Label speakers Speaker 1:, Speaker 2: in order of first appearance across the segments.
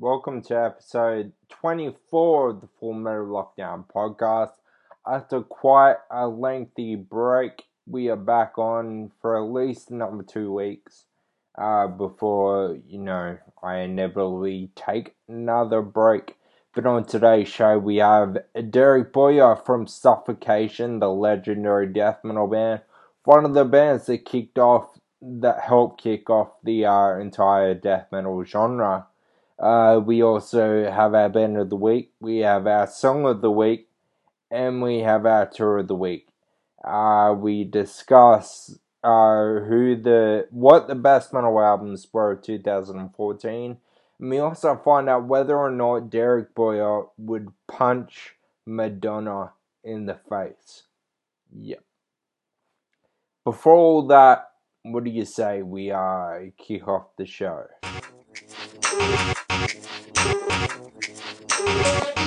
Speaker 1: Welcome to episode 24 of the Full Metal Lockdown podcast. After quite a lengthy break, we are back on for at least another two weeks uh, before, you know, I inevitably take another break. But on today's show, we have Derek Boyer from Suffocation, the legendary death metal band, one of the bands that kicked off, that helped kick off the uh, entire death metal genre. Uh, we also have our band of the week, we have our song of the week, and we have our tour of the week. Uh, we discuss uh, who the what the best metal albums were of 2014. And we also find out whether or not Derek Boyer would punch Madonna in the face. Yep. Before all that, what do you say we uh, kick off the show? Thank you.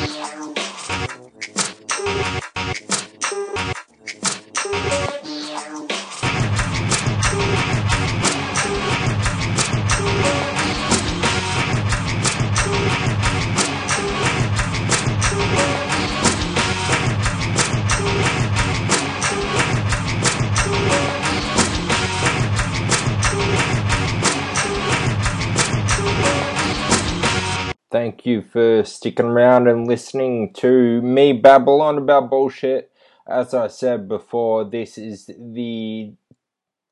Speaker 1: Thank you for sticking around and listening to me babble on about bullshit. As I said before, this is the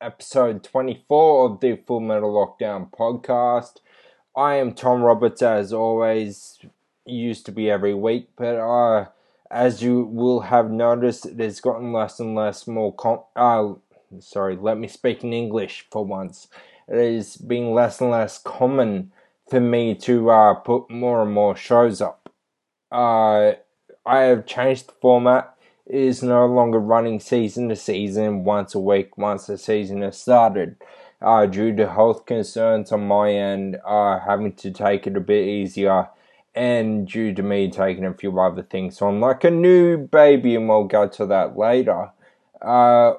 Speaker 1: episode 24 of the Full Metal Lockdown podcast. I am Tom Roberts, as always, used to be every week, but uh, as you will have noticed, it has gotten less and less more. Com- uh, sorry, let me speak in English for once. It is being less and less common for me to uh, put more and more shows up. Uh, I have changed the format. It is no longer running season to season, once a week, once the season has started. Uh, due to health concerns on my end, uh, having to take it a bit easier, and due to me taking a few other things on, like a new baby, and we'll go to that later. Uh,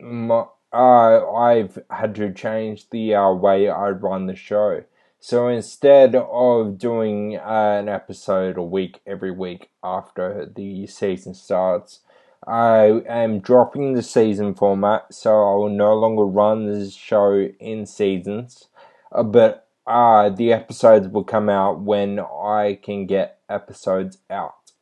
Speaker 1: my, uh, I've had to change the uh, way I run the show. So instead of doing uh, an episode a week every week after the season starts, I am dropping the season format, so I will no longer run the show in seasons, uh, but uh, the episodes will come out when I can get episodes out.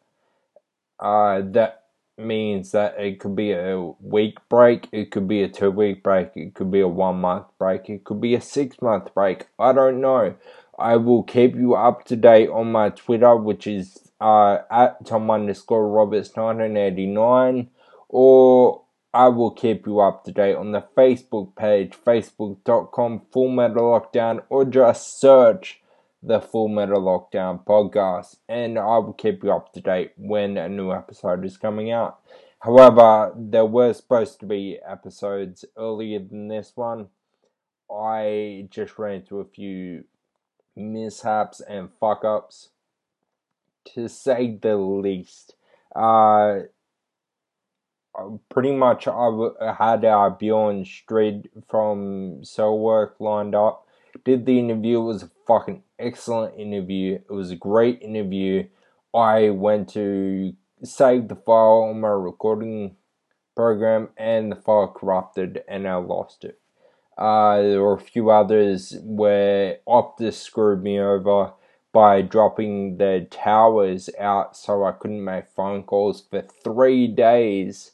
Speaker 1: Uh, that means that it could be a week break, it could be a two week break, it could be a one month break, it could be a six month break. I don't know. I will keep you up to date on my Twitter, which is uh, at Tom underscore Roberts 1989, or I will keep you up to date on the Facebook page, facebook.com full metal lockdown, or just search the Full Metal Lockdown podcast, and I will keep you up to date when a new episode is coming out. However, there were supposed to be episodes earlier than this one. I just ran into a few mishaps and fuck ups, to say the least. Uh, pretty much I had uh, Bjorn Strid from Soilwork lined up did the interview. It was a fucking excellent interview. It was a great interview. I went to save the file on my recording program and the file corrupted and I lost it. Uh, there were a few others where Optus screwed me over by dropping the towers out so I couldn't make phone calls for three days.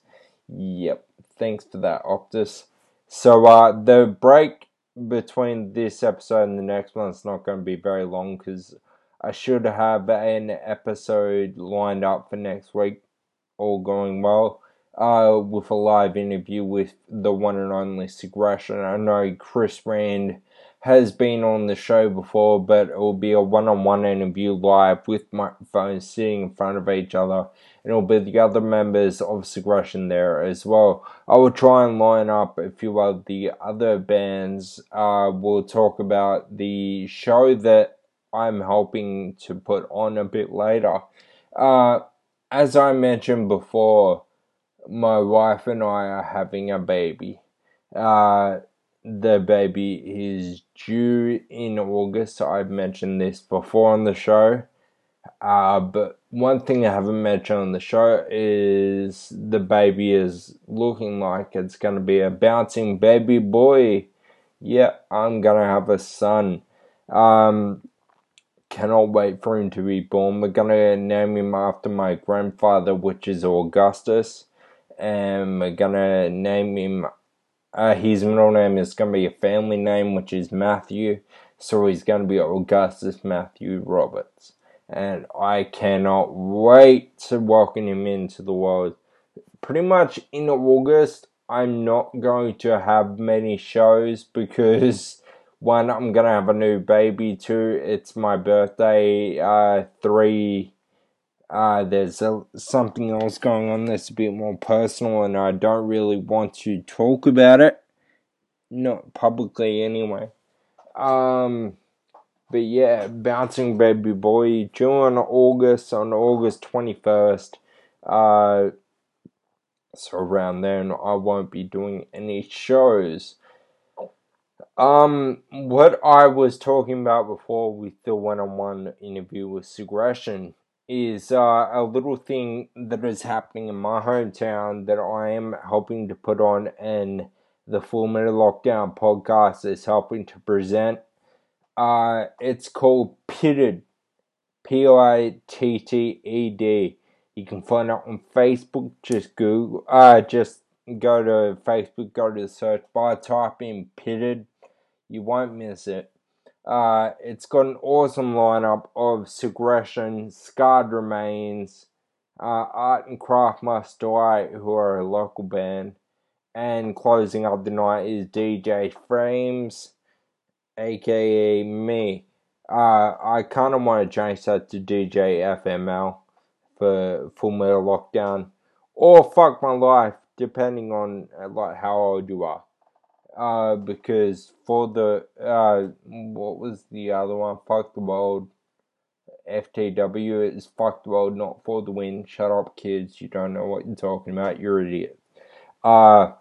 Speaker 1: Yep, thanks for that, Optus. So uh, the break between this episode and the next one, it's not going to be very long because I should have an episode lined up for next week, all going well, uh, with a live interview with the one and only Segression. I know Chris Rand has been on the show before, but it will be a one on one interview live with microphones sitting in front of each other and it'll be the other members of Segression there as well. I will try and line up a few of the other bands. Uh, we'll talk about the show that I'm helping to put on a bit later. Uh, as I mentioned before, my wife and I are having a baby. Uh, the baby is due in August. I've mentioned this before on the show. Uh, but one thing I haven't mentioned on the show is the baby is looking like it's going to be a bouncing baby boy. Yeah, I'm going to have a son. Um, cannot wait for him to be born. We're going to name him after my grandfather, which is Augustus. And we're going to name him, uh, his middle name is going to be a family name, which is Matthew. So he's going to be Augustus Matthew Roberts and I cannot wait to welcome him into the world. Pretty much in August, I'm not going to have many shows because one, I'm gonna have a new baby. Two, it's my birthday. Uh, three, uh, there's a, something else going on that's a bit more personal, and I don't really want to talk about it, not publicly anyway. Um, but yeah, Bouncing Baby Boy, due in August, on August 21st. Uh, so around then, I won't be doing any shows. Um, what I was talking about before with the one-on-one interview with Segression is uh, a little thing that is happening in my hometown that I am helping to put on, and the Full Metal Lockdown podcast is helping to present. Uh, it's called Pitted. P I T T E D. You can find it on Facebook. Just Google. Uh, just go to Facebook. Go to the search bar. Type in Pitted. You won't miss it. Uh, it's got an awesome lineup of Segression, Scarred Remains, uh, Art and Craft Must Die, who are a local band, and closing up the night is DJ Frames aka me. Uh, I kind of want to change that to DJ FML for Full Metal Lockdown, or Fuck My Life, depending on uh, like how old you are. Uh, because for the uh, what was the other one? Fuck the world. FTW is fuck the world, not for the win. Shut up, kids. You don't know what you're talking about. You're an idiot. Uh,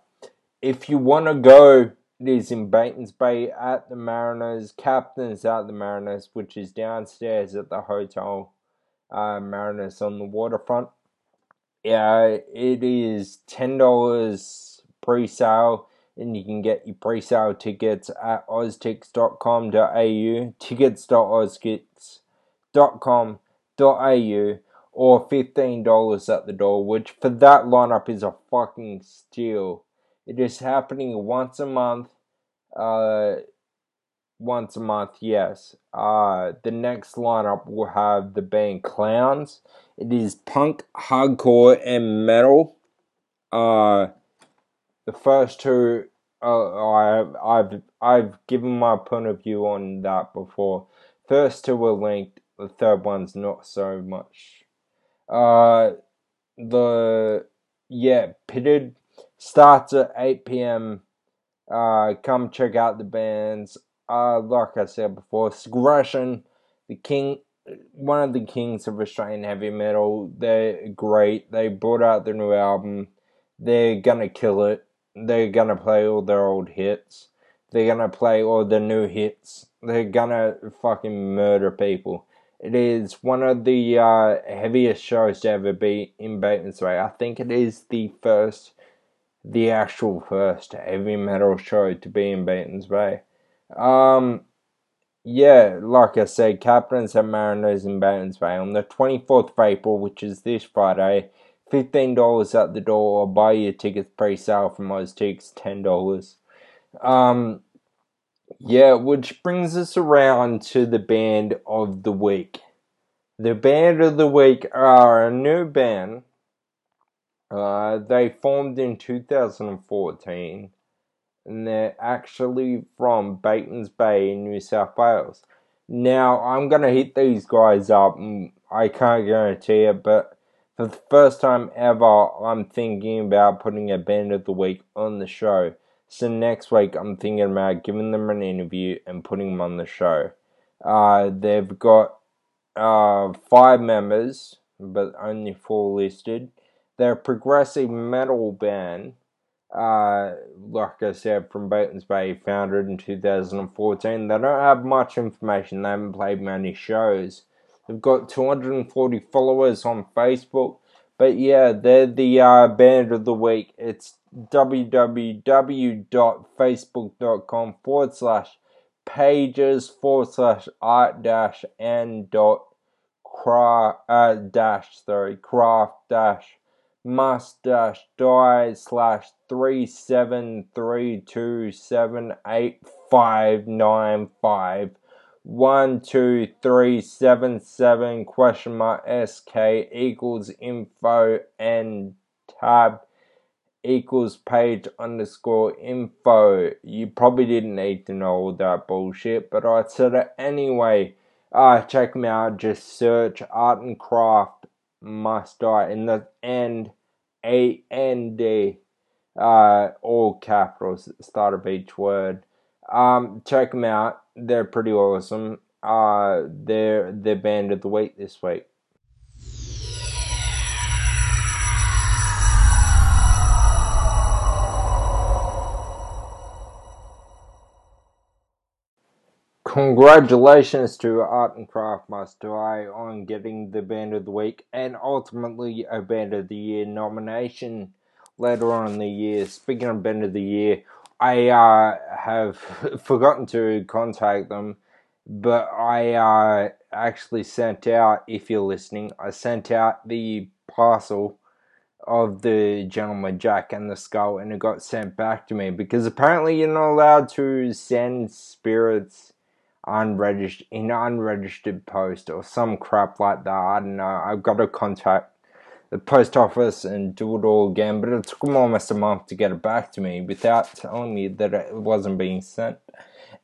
Speaker 1: if you want to go it is in Batemans Bay at the Mariners, Captain's at the Mariners, which is downstairs at the hotel uh, Mariners on the waterfront. Yeah, it is ten dollars pre-sale, and you can get your pre-sale tickets at oztix.com.au, tickets.oztix.com.au, or fifteen dollars at the door, which for that lineup is a fucking steal. It is happening once a month. Uh, once a month, yes. Uh, the next lineup will have the band Clowns. It is punk, hardcore, and metal. Uh, the first two, uh, I've I've I've given my point of view on that before. First two were linked. The third one's not so much. Uh, the yeah, pitted starts at 8 p.m. Uh, come check out the bands. Uh, like I said before, Segression, the king, one of the kings of Australian heavy metal. They're great. They brought out their new album. They're gonna kill it. They're gonna play all their old hits. They're gonna play all the new hits. They're gonna fucking murder people. It is one of the uh, heaviest shows to ever be in Batemans Bay. I think it is the first the actual first heavy metal show to be in Batemans Bay. Um, yeah, like I said, Captains and Mariners in Batemans Bay on the 24th of April, which is this Friday. $15 at the door, or buy your tickets pre sale from most tickets, $10. Um, yeah, which brings us around to the band of the week. The band of the week are a new band uh, they formed in 2014 and they're actually from Batemans Bay in New South Wales. Now, I'm going to hit these guys up, I can't guarantee it, but for the first time ever, I'm thinking about putting a band of the week on the show. So next week, I'm thinking about giving them an interview and putting them on the show. Uh, they've got uh, five members, but only four listed. They're a progressive metal band. Uh, like I said, from Batemans Bay, founded in 2014. They don't have much information. They haven't played many shows. They've got 240 followers on Facebook. But yeah, they're the uh, band of the week. It's www.facebook.com forward slash pages forward slash art dash and dot craft uh, dash sorry craft dash must dash die slash three seven three two seven eight five nine five one two three seven seven question mark sk equals info and tab equals page underscore info. You probably didn't need to know all that bullshit, but I said it anyway. Uh, check me out. Just search art and craft must die in the end A N D uh all capitals at the start of each word. Um check them out. They're pretty awesome. Uh they're they're band of the week this week. Congratulations to Art and Craft Must Die on getting the Band of the Week and ultimately a Band of the Year nomination later on in the year. Speaking of Band of the Year, I uh, have forgotten to contact them, but I uh, actually sent out, if you're listening, I sent out the parcel of the gentleman Jack and the skull and it got sent back to me because apparently you're not allowed to send spirits unregistered in unregistered post or some crap like that. I don't know. I've got to contact the post office and do it all again, but it took them almost a month to get it back to me without telling me that it wasn't being sent.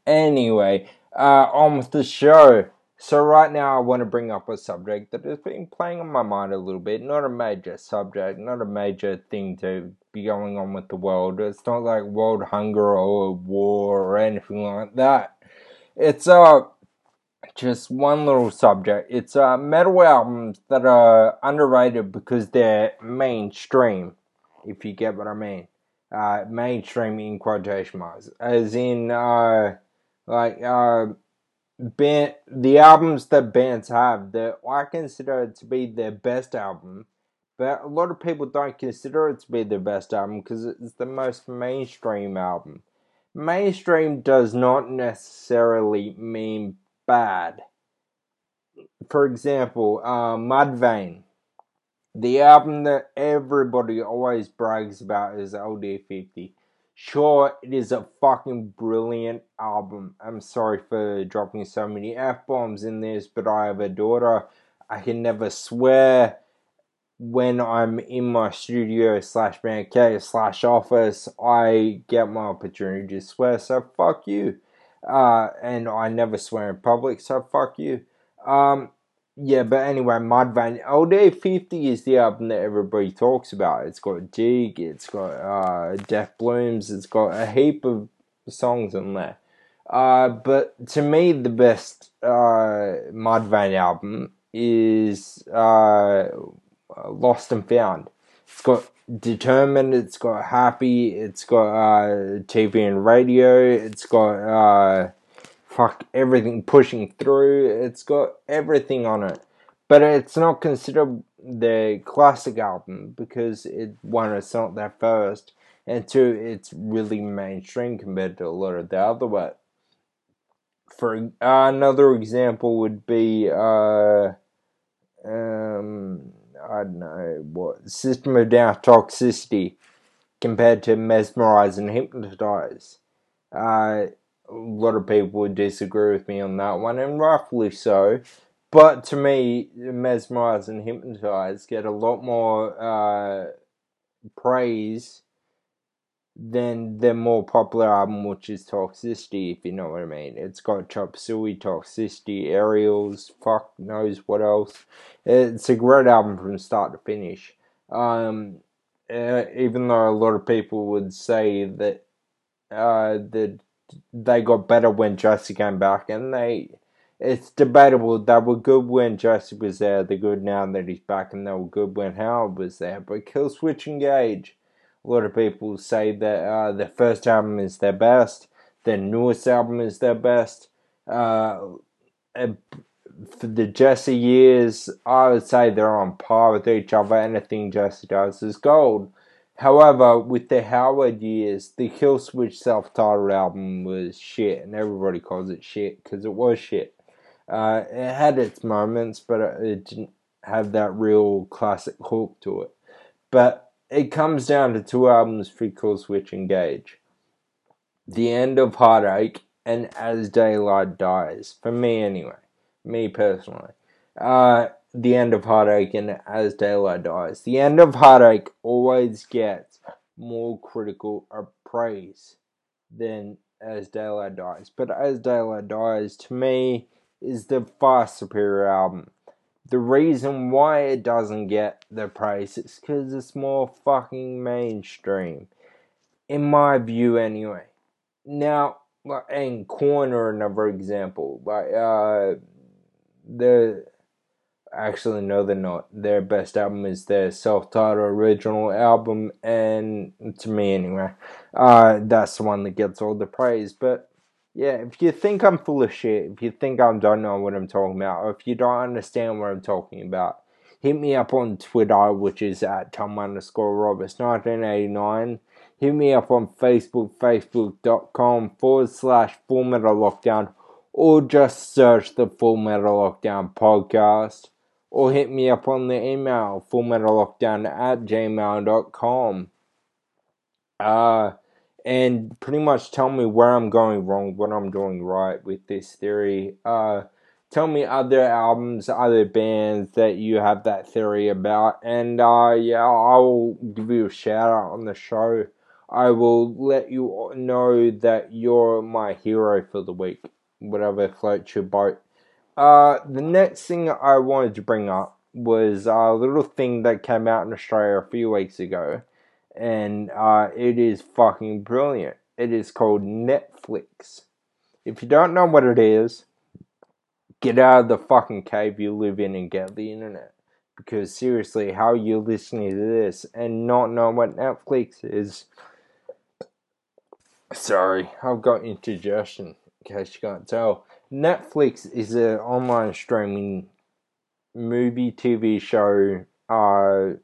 Speaker 1: Anyway, uh, on with the show. So right now I want to bring up a subject that has been playing on my mind a little bit. Not a major subject, not a major thing to be going on with the world. It's not like world hunger or war or anything like that. It's uh just one little subject. It's uh metal albums that are underrated because they're mainstream, if you get what I mean. Uh mainstream in quotation marks. As in uh like uh band the albums that bands have that I consider to be their best album. But a lot of people don't consider it to be their best album because it's the most mainstream album mainstream does not necessarily mean bad. For example, uh, Mudvayne, the album that everybody always brags about is LD50. Sure, it is a fucking brilliant album. I'm sorry for dropping so many F bombs in this, but I have a daughter. I can never swear when I'm in my studio slash band slash office, I get my opportunity to swear, so fuck you. Uh, and I never swear in public, so fuck you. Um, yeah, but anyway, Mudvayne LD50 is the album that everybody talks about. It's got Dig, it's got uh, Death Blooms, it's got a heap of songs in there. Uh, but to me, the best uh, Mudvayne album is uh, lost and found. It's got determined. It's got happy. It's got uh, TV and radio. It's got uh, fuck everything pushing through. It's got everything on it, but it's not considered the classic album because it one it's not their first, and two it's really mainstream compared to a lot of the other way. For uh, another example would be uh, um, I don't know what System of Down toxicity compared to mesmerize and hypnotize. Uh, a lot of people would disagree with me on that one, and rightfully so. But to me, mesmerize and hypnotize get a lot more uh, praise than the more popular album, which is Toxicity, if you know what I mean. It's got Chop Suey, Toxicity, Aerials, fuck knows what else. It's a great album from start to finish. Um, uh, even though a lot of people would say that uh, that they got better when Jesse came back, and they it's debatable. They were good when Jesse was there. They're good now that he's back, and they were good when Howard was there. But Killswitch Engage A lot of people say that uh, their first album is their best, their newest album is their best. Uh, for the Jesse years, I would say they're on par with each other. Anything Jesse does is gold. However, with the Howard years, the Killswitch self-titled album was shit, and everybody calls it shit because it was shit. Uh, it had its moments, but it didn't have that real classic hook to it. But it comes down to two albums for Killswitch Engage. The End of Heartache and As Daylight Dies, for me anyway me personally. Uh, the end of heartache and as daylight dies. The end of heartache always gets more critical praise than as daylight dies. But as daylight dies, to me, is the far superior album. The reason why it doesn't get the praise is because it's more fucking mainstream, in my view, anyway. Now, and Corner, another example, like uh their actually no they're not their best album is their self-titled original album and to me anyway uh that's the one that gets all the praise but yeah if you think i'm full of shit if you think i don't know what i'm talking about or if you don't understand what i'm talking about hit me up on twitter which is at tom underscore roberts 1989 hit me up on facebook facebook.com forward slash full metal lockdown or just search the Full Metal Lockdown podcast, or hit me up on the email fullmetallockdown at gmail.com. Uh, and pretty much tell me where I'm going wrong, what I'm doing right with this theory. Uh, tell me other albums, other bands that you have that theory about, and uh, yeah, I will give you a shout out on the show. I will let you know that you're my hero for the week whatever floats your boat. Uh, the next thing I wanted to bring up was a little thing that came out in Australia a few weeks ago, and uh, it is fucking brilliant. It is called Netflix. If you don't know what it is, get out of the fucking cave you live in and get the internet. Because seriously, how are you listening to this and not know what Netflix is? Sorry, I've got indigestion in case you can't tell. Netflix is an online streaming movie TV show uh,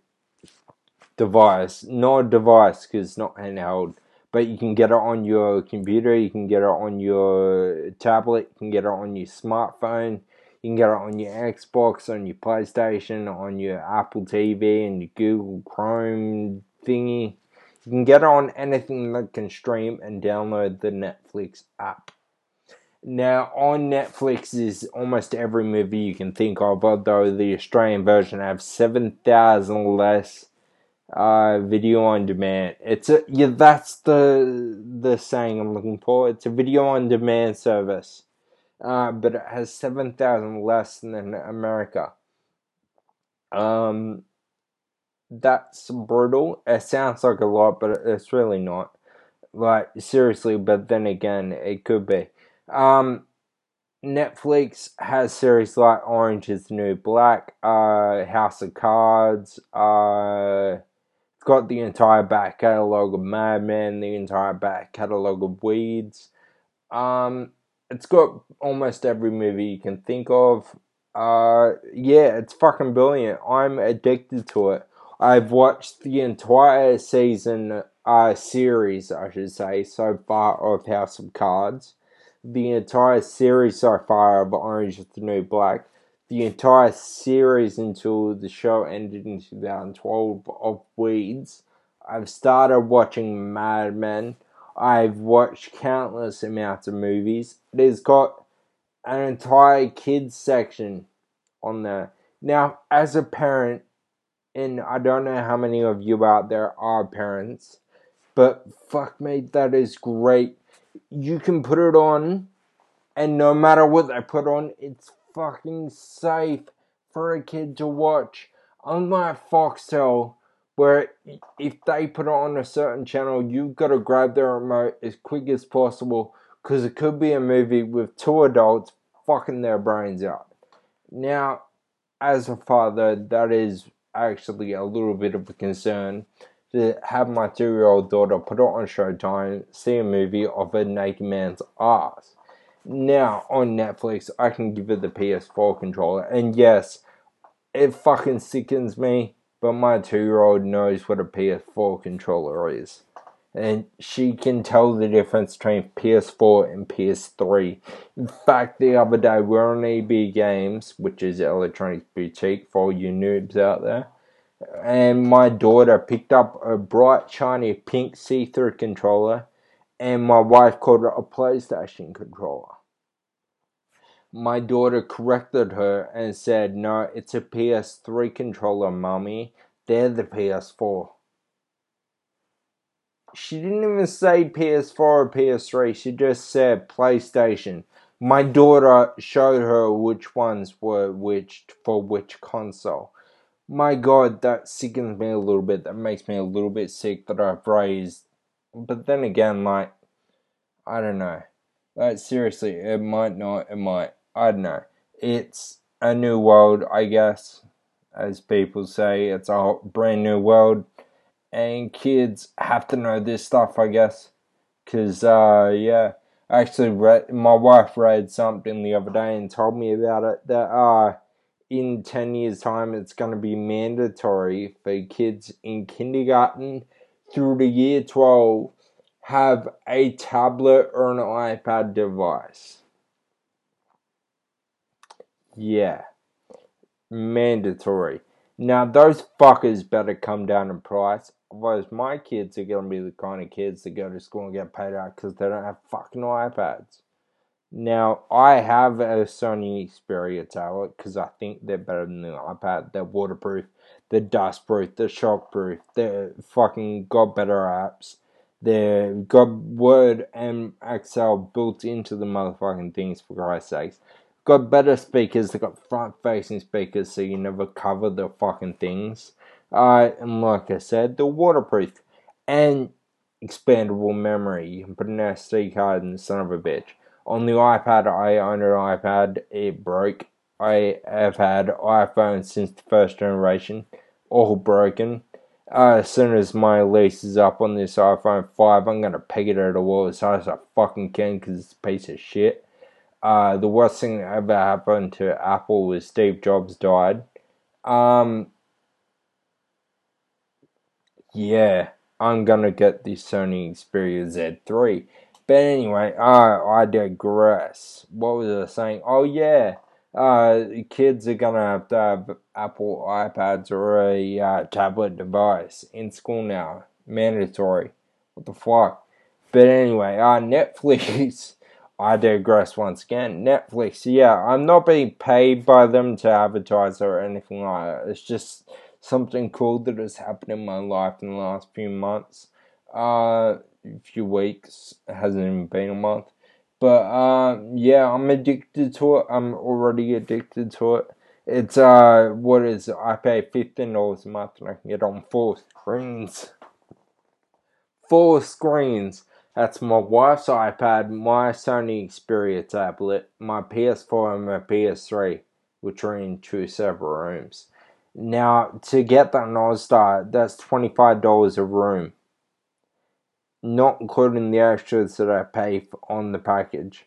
Speaker 1: device. Not a device because it's not handheld, but you can get it on your computer, you can get it on your tablet, you can get it on your smartphone, you can get it on your Xbox, on your PlayStation, on your Apple TV, and your Google Chrome thingy. You can get it on anything that can stream and download the Netflix app. Now, on Netflix is almost every movie you can think of, although the Australian version have 7,000 less uh, video on demand. It's a, yeah, that's the, the saying I'm looking for. It's a video on demand service, uh, but it has 7,000 less than America. Um, that's brutal. It sounds like a lot, but it's really not. Like, seriously, but then again, it could be. Um, Netflix has series like Orange is the New Black, uh, House of Cards, uh, got the entire back catalogue of Mad Men, the entire back catalogue of Weeds. Um, it's got almost every movie you can think of. Uh, yeah, it's fucking brilliant. I'm addicted to it. I've watched the entire season, uh, series, I should say, so far of House of Cards the entire series so far of Orange is the New Black, the entire series until the show ended in 2012 of Weeds. I've started watching Mad Men. I've watched countless amounts of movies. It has got an entire kids section on there. Now, as a parent, and I don't know how many of you out there are parents, but fuck me, that is great you can put it on, and no matter what they put on, it's fucking safe for a kid to watch. Unlike Foxtel, where if they put it on a certain channel, you've got to grab the remote as quick as possible because it could be a movie with two adults fucking their brains out. Now, as a father, that is actually a little bit of a concern to have my two year old daughter put it on Showtime, see a movie of a naked man's ass. Now, on Netflix, I can give it the PS4 controller, and yes, it fucking sickens me, but my two year old knows what a PS4 controller is. And she can tell the difference between PS4 and PS3. In fact, the other day we were on EB Games, which is Electronics Boutique for all you noobs out there and my daughter picked up a bright, shiny pink see through controller, and my wife called it a PlayStation controller. My daughter corrected her and said, No, it's a PS3 controller, mummy. They're the PS4. She didn't even say PS4 or PS3, she just said PlayStation. My daughter showed her which ones were which for which console my god, that sickens me a little bit. That makes me a little bit sick that I've raised. But then again, like, I don't know. Like, seriously, it might not, it might. I don't know. It's a new world, I guess. As people say, it's a brand new world. And kids have to know this stuff, I guess. Because, uh, yeah. Actually, read, my wife read something the other day and told me about it that, uh, in 10 years' time, it's going to be mandatory for kids in kindergarten through the year 12 have a tablet or an iPad device. Yeah, mandatory. Now, those fuckers better come down in price. Otherwise, my kids are going to be the kind of kids that go to school and get paid out because they don't have fucking iPads. Now, I have a Sony Xperia tablet because I think they're better than the iPad. They're waterproof, they're dustproof, they're shockproof, they're fucking got better apps. They've got Word and Excel built into the motherfucking things, for Christ's sakes. Got better speakers, they got front facing speakers so you never cover the fucking things. Uh, and like I said, they're waterproof and expandable memory. You can put an SD card in the son of a bitch on the iPad, I own an iPad. It broke. I have had iPhones since the first generation, all broken. Uh, as soon as my lease is up on this iPhone 5, I'm gonna peg it at the wall as hard as I fucking can because it's a piece of shit. Uh, the worst thing that ever happened to Apple was Steve Jobs died. Um, yeah, I'm gonna get the Sony Xperia Z3. But anyway, uh, I digress. What was I saying? Oh yeah, uh, kids are gonna have to have Apple iPads or a uh, tablet device in school now, mandatory. What the fuck? But anyway, uh, Netflix. I digress once again. Netflix, yeah, I'm not being paid by them to advertise or anything like that. It's just something cool that has happened in my life in the last few months. Uh, few weeks. It hasn't even been a month. But uh, yeah, I'm addicted to it. I'm already addicted to it. It's uh, what is it? I pay fifteen dollars a month and I can get on four screens. Four screens. That's my wife's iPad, my Sony Xperia tablet, my PS4, and my PS3, which are in two separate rooms. Now, to get that Nostar, that's twenty five dollars a room not including the extras that I pay for, on the package.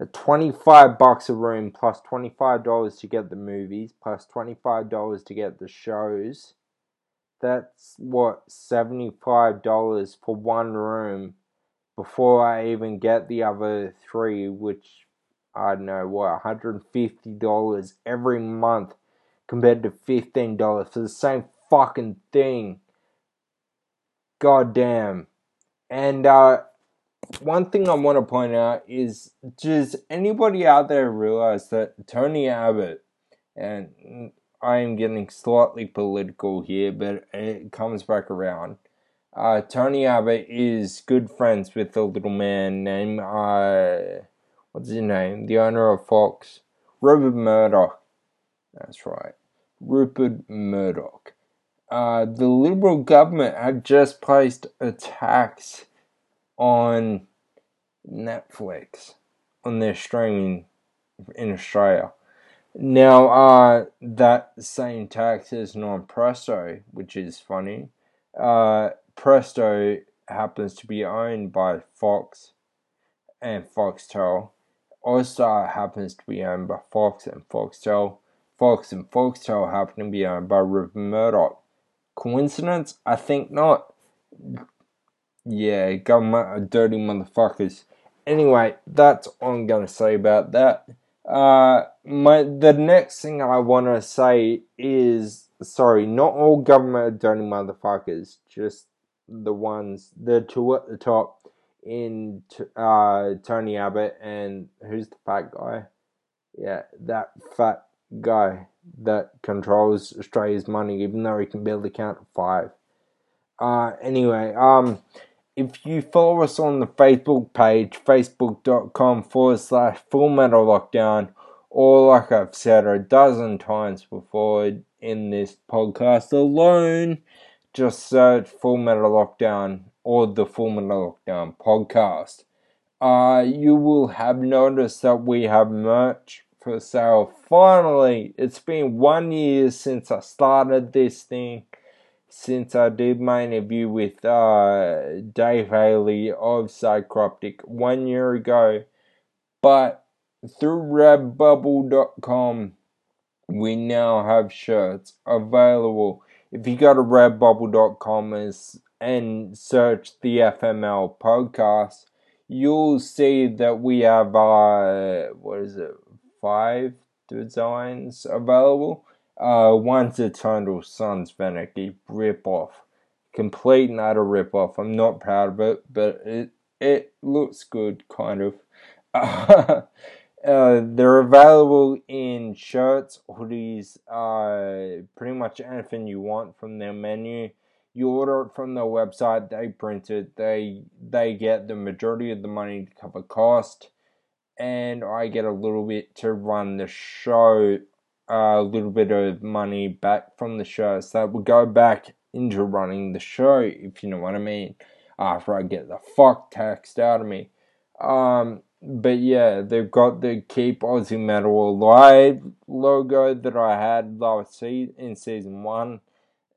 Speaker 1: At 25 bucks a room plus $25 to get the movies plus $25 to get the shows. That's what $75 for one room before I even get the other three, which I don't know what $150 every month compared to $15 for the same fucking thing. God damn. And uh, one thing I want to point out is does anybody out there realize that Tony Abbott, and I am getting slightly political here, but it comes back around. Uh, Tony Abbott is good friends with a little man named, uh, what's his name? The owner of Fox, Rupert Murdoch. That's right, Rupert Murdoch uh, the Liberal government had just placed a tax on Netflix on their streaming in Australia. Now, uh, that same tax is non presto, which is funny. Uh, Presto happens to be owned by Fox and Foxtel. All happens to be owned by Fox and Foxtel. Fox and Foxtel happen to be owned by Rupert Murdoch. Coincidence? I think not. Yeah, government are dirty motherfuckers. Anyway, that's all I'm gonna say about that. Uh, my the next thing I want to say is sorry, not all government are dirty motherfuckers. Just the ones, the two at the top, in uh Tony Abbott and who's the fat guy? Yeah, that fat guy that controls Australia's money, even though he can barely count five. Uh, anyway, um, if you follow us on the Facebook page, facebook.com forward slash full metal lockdown, or like I've said a dozen times before in this podcast alone, just search Full Metal Lockdown or the Full Metal Lockdown podcast. Uh, you will have noticed that we have merch for sale. Finally, it's been one year since I started this thing since I did my interview with uh, Dave Haley of Psychroptic one year ago. But through redbubble.com, we now have shirts available. If you go to redbubble.com and, and search the FML podcast, you'll see that we have, uh, what is it, five designs available uh, one's Eternal Sun's Vanicky ripoff. Complete and utter ripoff. I'm not proud of it, but it it looks good, kind of. uh, they're available in shirts, hoodies, uh, pretty much anything you want from their menu. You order it from their website, they print it, they they get the majority of the money to cover cost, and I get a little bit to run the show a little bit of money back from the show. So that would go back into running the show, if you know what I mean, after I get the fuck taxed out of me. Um, but yeah, they've got the Keep Aussie Metal Alive logo that I had last season in season one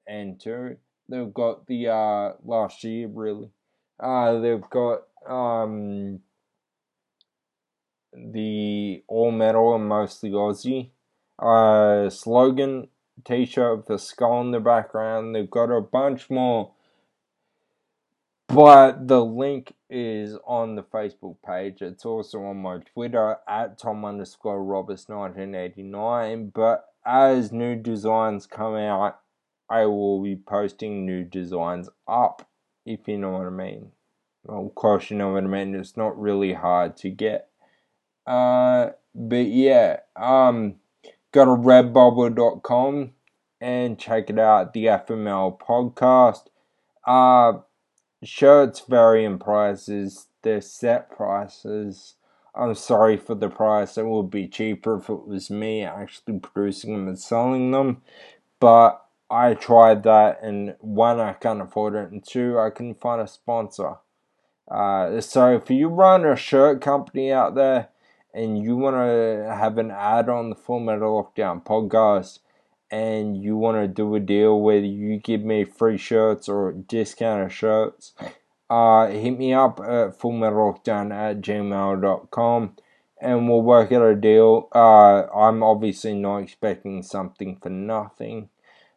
Speaker 1: and two. They've got the uh last year really. Uh they've got um the all metal and mostly Aussie uh, slogan t-shirt with the skull in the background. They've got a bunch more, but the link is on the Facebook page. It's also on my Twitter at Tom underscore Roberts 1989. But as new designs come out, I will be posting new designs up, if you know what I mean. Well, of course, you know what I mean. It's not really hard to get. Uh, but yeah, um, go to redbubble.com and check it out, the FML podcast. Uh, shirts vary in prices, they're set prices. I'm sorry for the price, it would be cheaper if it was me actually producing them and selling them. But I tried that, and one, I can't afford it, and two, I couldn't find a sponsor. Uh, so if you run a shirt company out there, and you want to have an ad on the Full Metal Lockdown podcast and you want to do a deal where you give me free shirts or discounted shirts, uh, hit me up at fullmetallockdown at gmail.com and we'll work out a deal. Uh, I'm obviously not expecting something for nothing.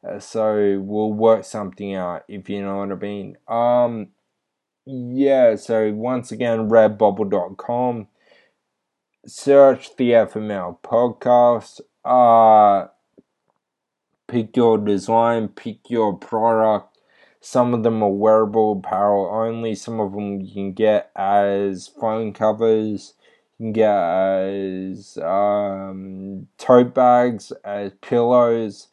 Speaker 1: Uh, so we'll work something out if you know what I mean. Um, yeah, so once again, redbubble.com search the FML podcast. Uh, pick your design, pick your product. Some of them are wearable apparel only. Some of them you can get as phone covers. You can get as um, tote bags, as pillows,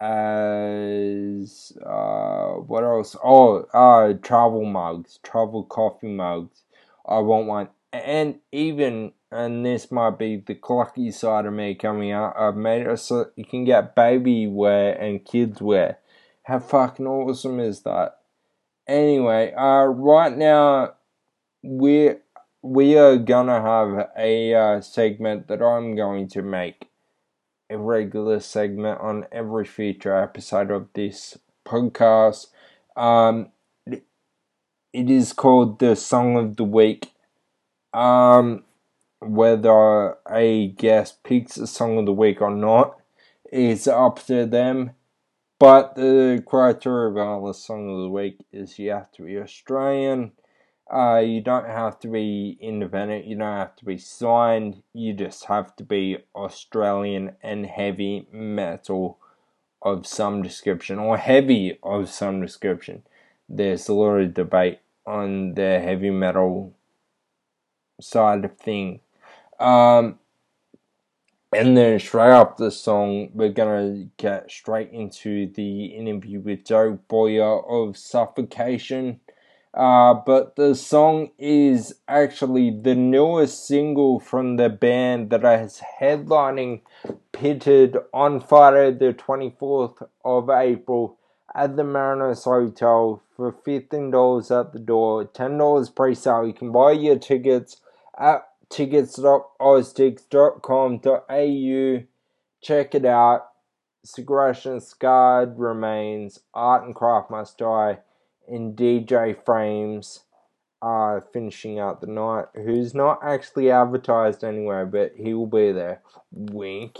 Speaker 1: as uh, what else? Oh, uh, travel mugs, travel coffee mugs. I want one, and even and this might be the clucky side of me coming out. I've made it so you can get baby wear and kids wear. How fucking awesome is that? Anyway, uh, right now we we are gonna have a uh, segment that I'm going to make a regular segment on every future episode of this podcast. Um, it is called the Song of the Week. Um, whether a guest picks a Song of the Week or not is up to them. But the criteria of the Song of the Week is you have to be Australian. Uh, you don't have to be independent. You don't have to be signed. You just have to be Australian and heavy metal of some description or heavy of some description. There's a lot of debate on the heavy metal side of things. Um, and then straight up the song, we're gonna get straight into the interview with Joe Boyer of Suffocation. Uh, but the song is actually the newest single from the band that is headlining pitted on Friday the 24th of April at the Mariners Hotel for $15 at the door, $10 pre sale. You can buy your tickets at tickets.oztix.com.au. Check it out. Segression Scarred Remains, Art and Craft Must Die in DJ Frames uh, finishing out the night, who's not actually advertised anywhere, but he will be there. Wink.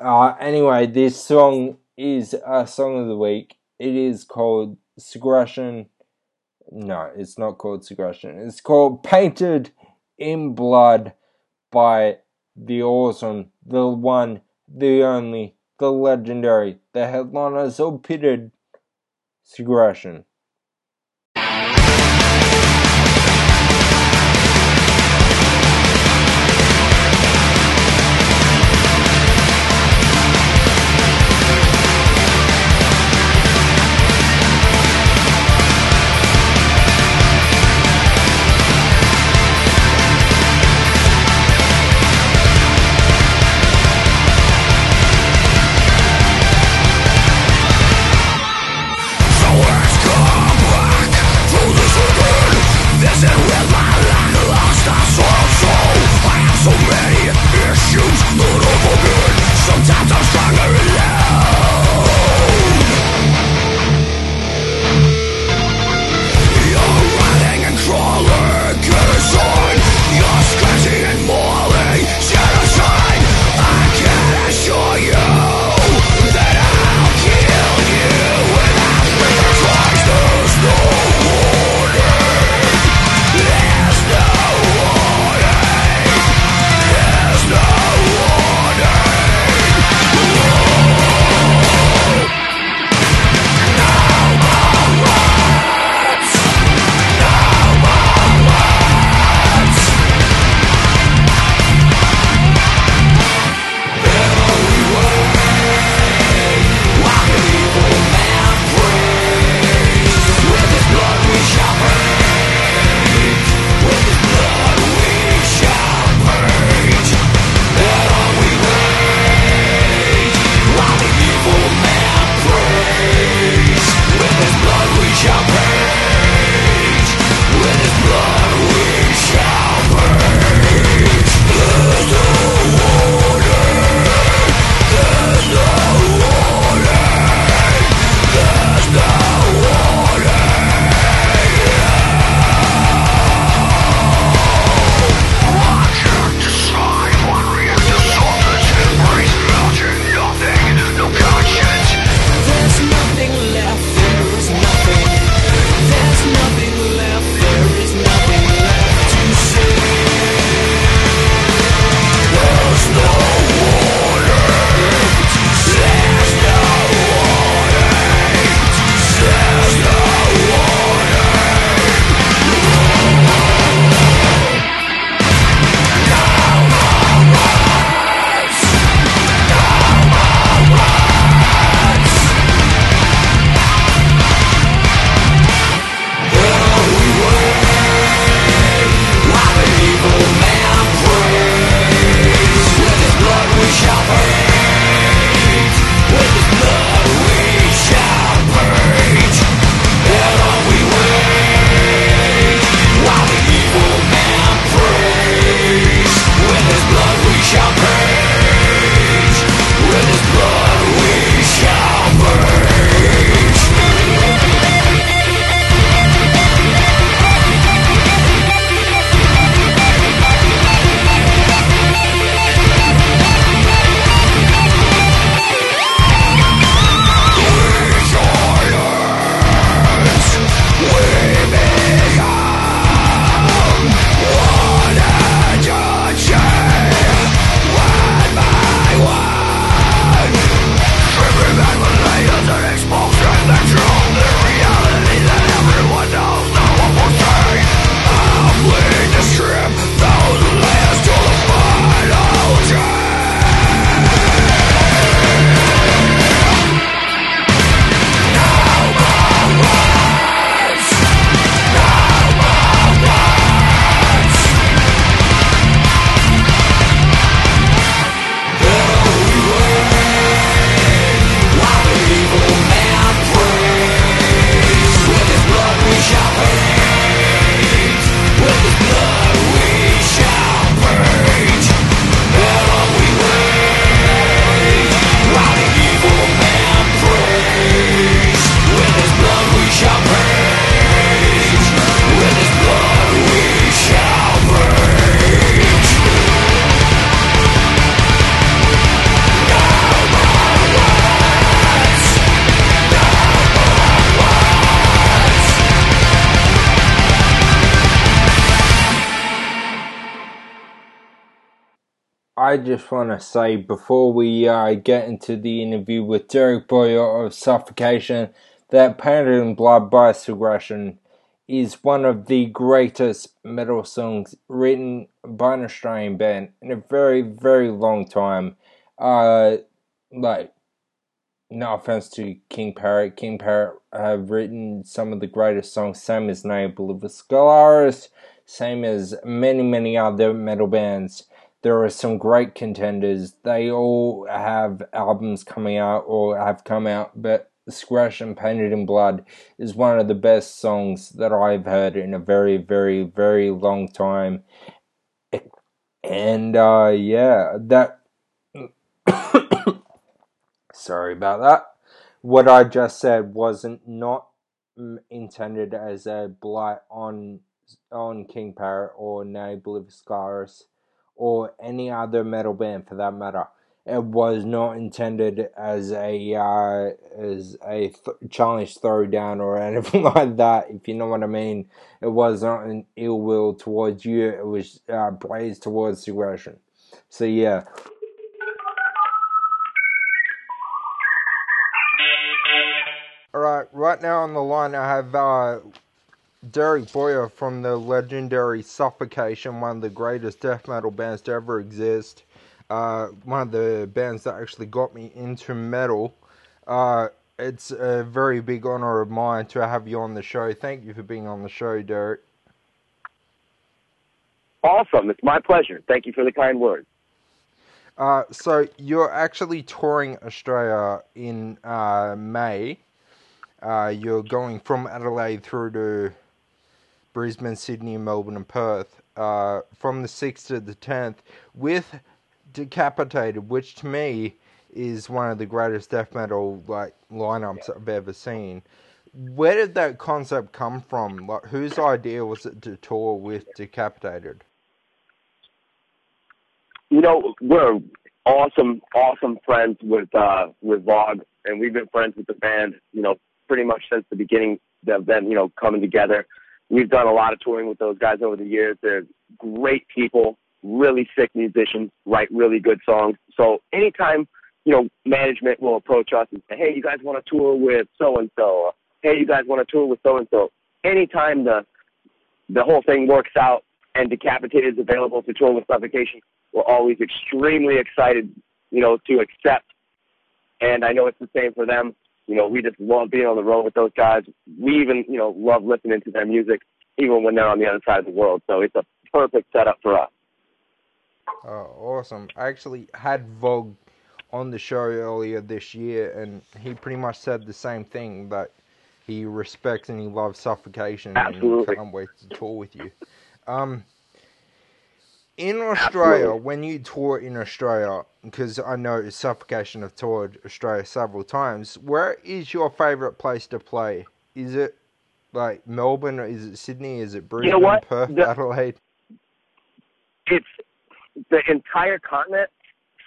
Speaker 1: Uh, anyway, this song is a song of the week. It is called Segression. No, it's not called Segression. It's called Painted in Blood by the awesome, the one, the only, the legendary, the headliner so pitted Segression. I just want to say before we uh, get into the interview with Derek Boyer of Suffocation that Painted in Blood by Segression is one of the greatest metal songs written by an Australian band in a very, very long time. Uh, like, no offense to King Parrot, King Parrot have written some of the greatest songs, same as Ne Obliviscaris, same as many, many other metal bands. There are some great contenders. They all have albums coming out or have come out, but Scratch and Painted in Blood is one of the best songs that I've heard in a very, very, very long time. And uh, yeah, that. Sorry about that. What I just said wasn't not intended as a blight on on King Parrot or Ne Obliviscaris or any other metal band for that matter it was not intended as a uh, as a th- challenge throwdown or anything like that. If you know what I mean, it was not an ill will towards you. It was uh, praise towards Segression. So yeah. All right, right now on the line I have uh, Derek Boyer from the legendary Suffocation, one of the greatest death metal bands to ever exist uh, one of the bands that actually got me into metal. Uh, it's a very big honor of mine to have you on the show. Thank you for being on the show, Derek.
Speaker 2: Awesome. It's my pleasure. Thank you for the kind words.
Speaker 1: Uh, so you're actually touring Australia in uh, May. Uh, you're going from Adelaide through to Brisbane, Sydney, Melbourne, and Perth uh, from the 6th to the 10th with Decapitated, which to me is one of the greatest death metal like lineups yeah. I've ever seen. Where did that concept come from? Like, whose idea was it to tour with Decapitated?
Speaker 2: You know, we're awesome, awesome friends with uh, with Vogg, and we've been friends with the band. You know, pretty much since the beginning. They've been, you know, coming together. We've done a lot of touring with those guys over the years. They're great people really sick musicians, write really good songs. So anytime, you know, management will approach us and say, hey, you guys want to tour with so and so, hey, you guys want to tour with so and so. Anytime the the whole thing works out and Decapitated is available to tour with Suffocation, we're always extremely excited, you know, to accept. And I know it's the same for them. You know, we just love being on the road with those guys. We even, you know, love listening to their music, even when they're on the other side of the world. So it's a perfect setup for us.
Speaker 1: Oh, awesome. I actually had Vogg on the show earlier this year, and he pretty much said the same thing that he respects and he loves Suffocation
Speaker 2: Absolutely.
Speaker 1: and can't wait to tour with you. Um, in Australia,
Speaker 2: Absolutely.
Speaker 1: when you tour in Australia, because I know Suffocation have toured Australia several times, where is your favourite place to play? Is it like Melbourne? Or is it Sydney? Is it Brisbane,
Speaker 2: you know
Speaker 1: Perth,
Speaker 2: the,
Speaker 1: Adelaide?
Speaker 2: It's the entire continent,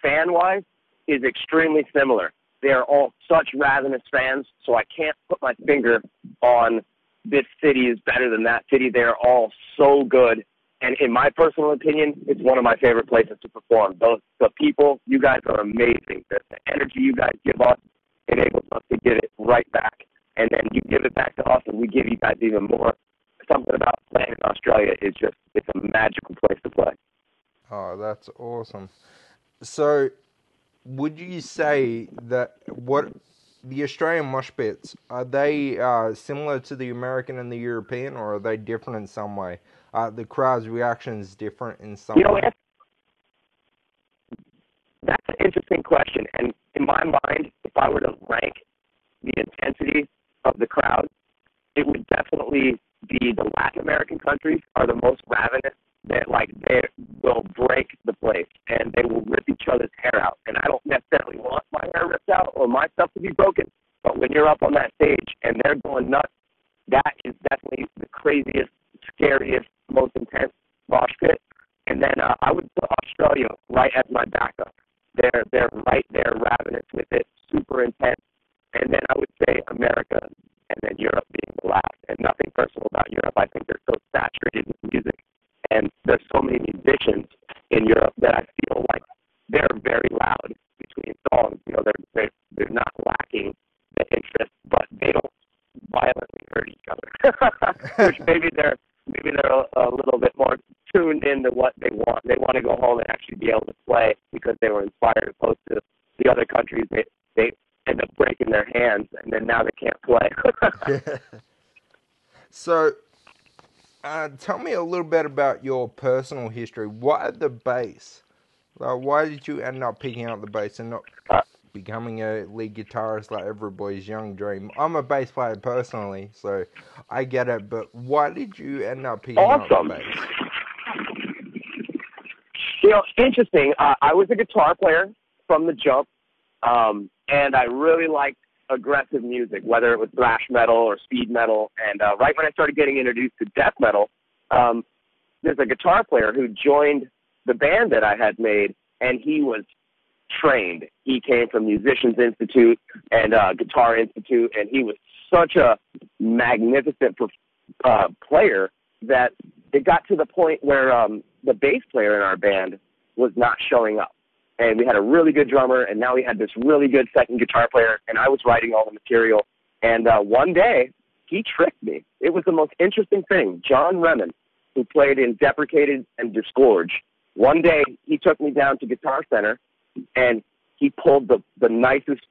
Speaker 2: fan wise, is extremely similar. They are all such ravenous fans, so I can't put my finger on this city is better than that city. They are all so good. And in my personal opinion, it's one of my favorite places to perform. Those the people, you guys are amazing. The, the energy you guys give us enables us to give it right back. And then you give it back to us and we give you guys even more. Something about playing in Australia is just it's a magical place to play.
Speaker 1: Oh, that's awesome. So, would you say that what the Australian mosh pits are they uh, similar to the American and the European, or are they different in some way? Uh, the crowd's reaction is different in some
Speaker 2: you know,
Speaker 1: way.
Speaker 2: That's an interesting question, and in my mind, if I were to rank the intensity of the crowd, it would definitely be the Latin American countries are the most ravenous that like they will break the place and they will rip each other's hair out. And I don't necessarily want my hair ripped out or my stuff to be broken, but when you're up on that stage and they're going nuts, that is definitely the craziest, scariest, most intense mosh pit. And then uh, I would put Australia right as my backup. They're they're right there ravenous with it, super intense. And then I would say America and then Europe being the last. And nothing personal about Europe. I think they're so saturated with music. And there's so many musicians in Europe that I feel like they're very loud between songs. You know, they're they're, they're not lacking the interest, but they don't violently hurt each other. Which maybe they're maybe they're a, a little bit more tuned into what they want. They want to go home and actually be able to play because they were inspired close to the other countries. They they end up breaking their hands, and then now they can't play.
Speaker 1: so, uh, tell me a little bit about your personal history. Why the bass? Like, why did you end up picking up the bass and not uh, becoming a lead guitarist like everybody's young dream? I'm a bass player personally, so I get it. But why did you end up picking
Speaker 2: awesome.
Speaker 1: up bass?
Speaker 2: You know, interesting. Uh, I was a guitar player from the jump, um, and I really liked aggressive music, whether it was thrash metal or speed metal. And uh, right when I started getting introduced to death metal, um, there's a guitar player who joined the band that I had made, and he was trained. He came from Musicians Institute and uh, Guitar Institute, and he was such a magnificent uh, player that it got to the point where um, the bass player in our band was not showing up. And we had a really good drummer, and now we had this really good second guitar player, and I was writing all the material. And uh, one day, he tricked me. It was the most interesting thing. John Remen, who played in Deprecated and Disgorge, one day he took me down to Guitar Center and he pulled the, the nicest,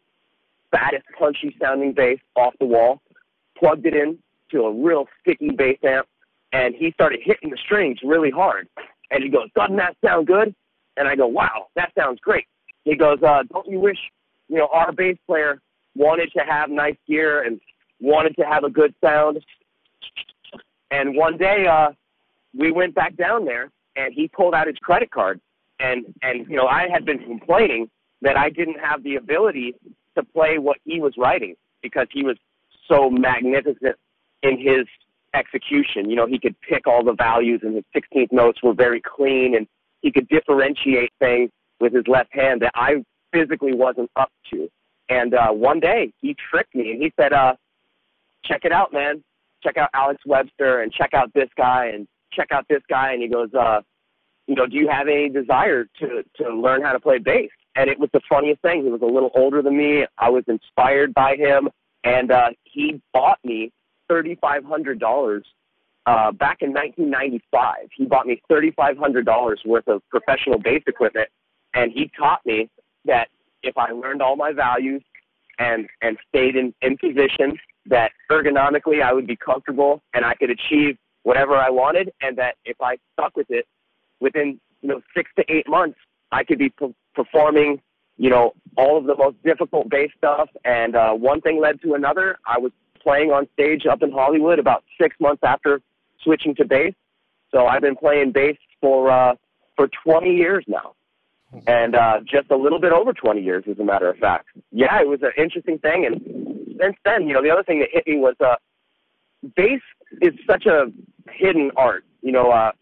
Speaker 2: fattest, punchy sounding bass off the wall, plugged it in to a real sticky bass amp, and he started hitting the strings really hard. And he goes, Doesn't that sound good? And I go, Wow, that sounds great. He goes, uh, Don't you wish, you know, our bass player wanted to have nice gear and wanted to have a good sound? And one day, uh, we went back down there and he pulled out his credit card and and you know I had been complaining that I didn't have the ability to play what he was writing because he was so magnificent in his execution. You know, he could pick all the values and his 16th notes were very clean and he could differentiate things with his left hand that I physically wasn't up to. And uh, one day he tricked me and he said, uh, check it out, man. Check out Alex Webster and check out this guy and check out this guy. And he goes, uh, you know, do you have any desire to to learn how to play bass? And it was the funniest thing. He was a little older than me. I was inspired by him, and uh, he bought me thirty five hundred dollars uh, back in 1995. He bought me thirty five hundred dollars worth of professional bass equipment, and he taught me that if I learned all my values and and stayed in in position, that ergonomically I would be comfortable and I could achieve whatever I wanted, and that if I stuck with it, within you know six to eight months, I could be performing you know all of the most difficult bass stuff. And uh, one thing led to another. I was playing on stage up in Hollywood about six months after switching to bass. So I've been playing bass for uh, for 20 years now, and uh, just a little bit over 20 years, as a matter of fact. Yeah, it was an interesting thing, and since then, you know, the other thing that hit me was uh, bass is such a hidden art. You know, uh,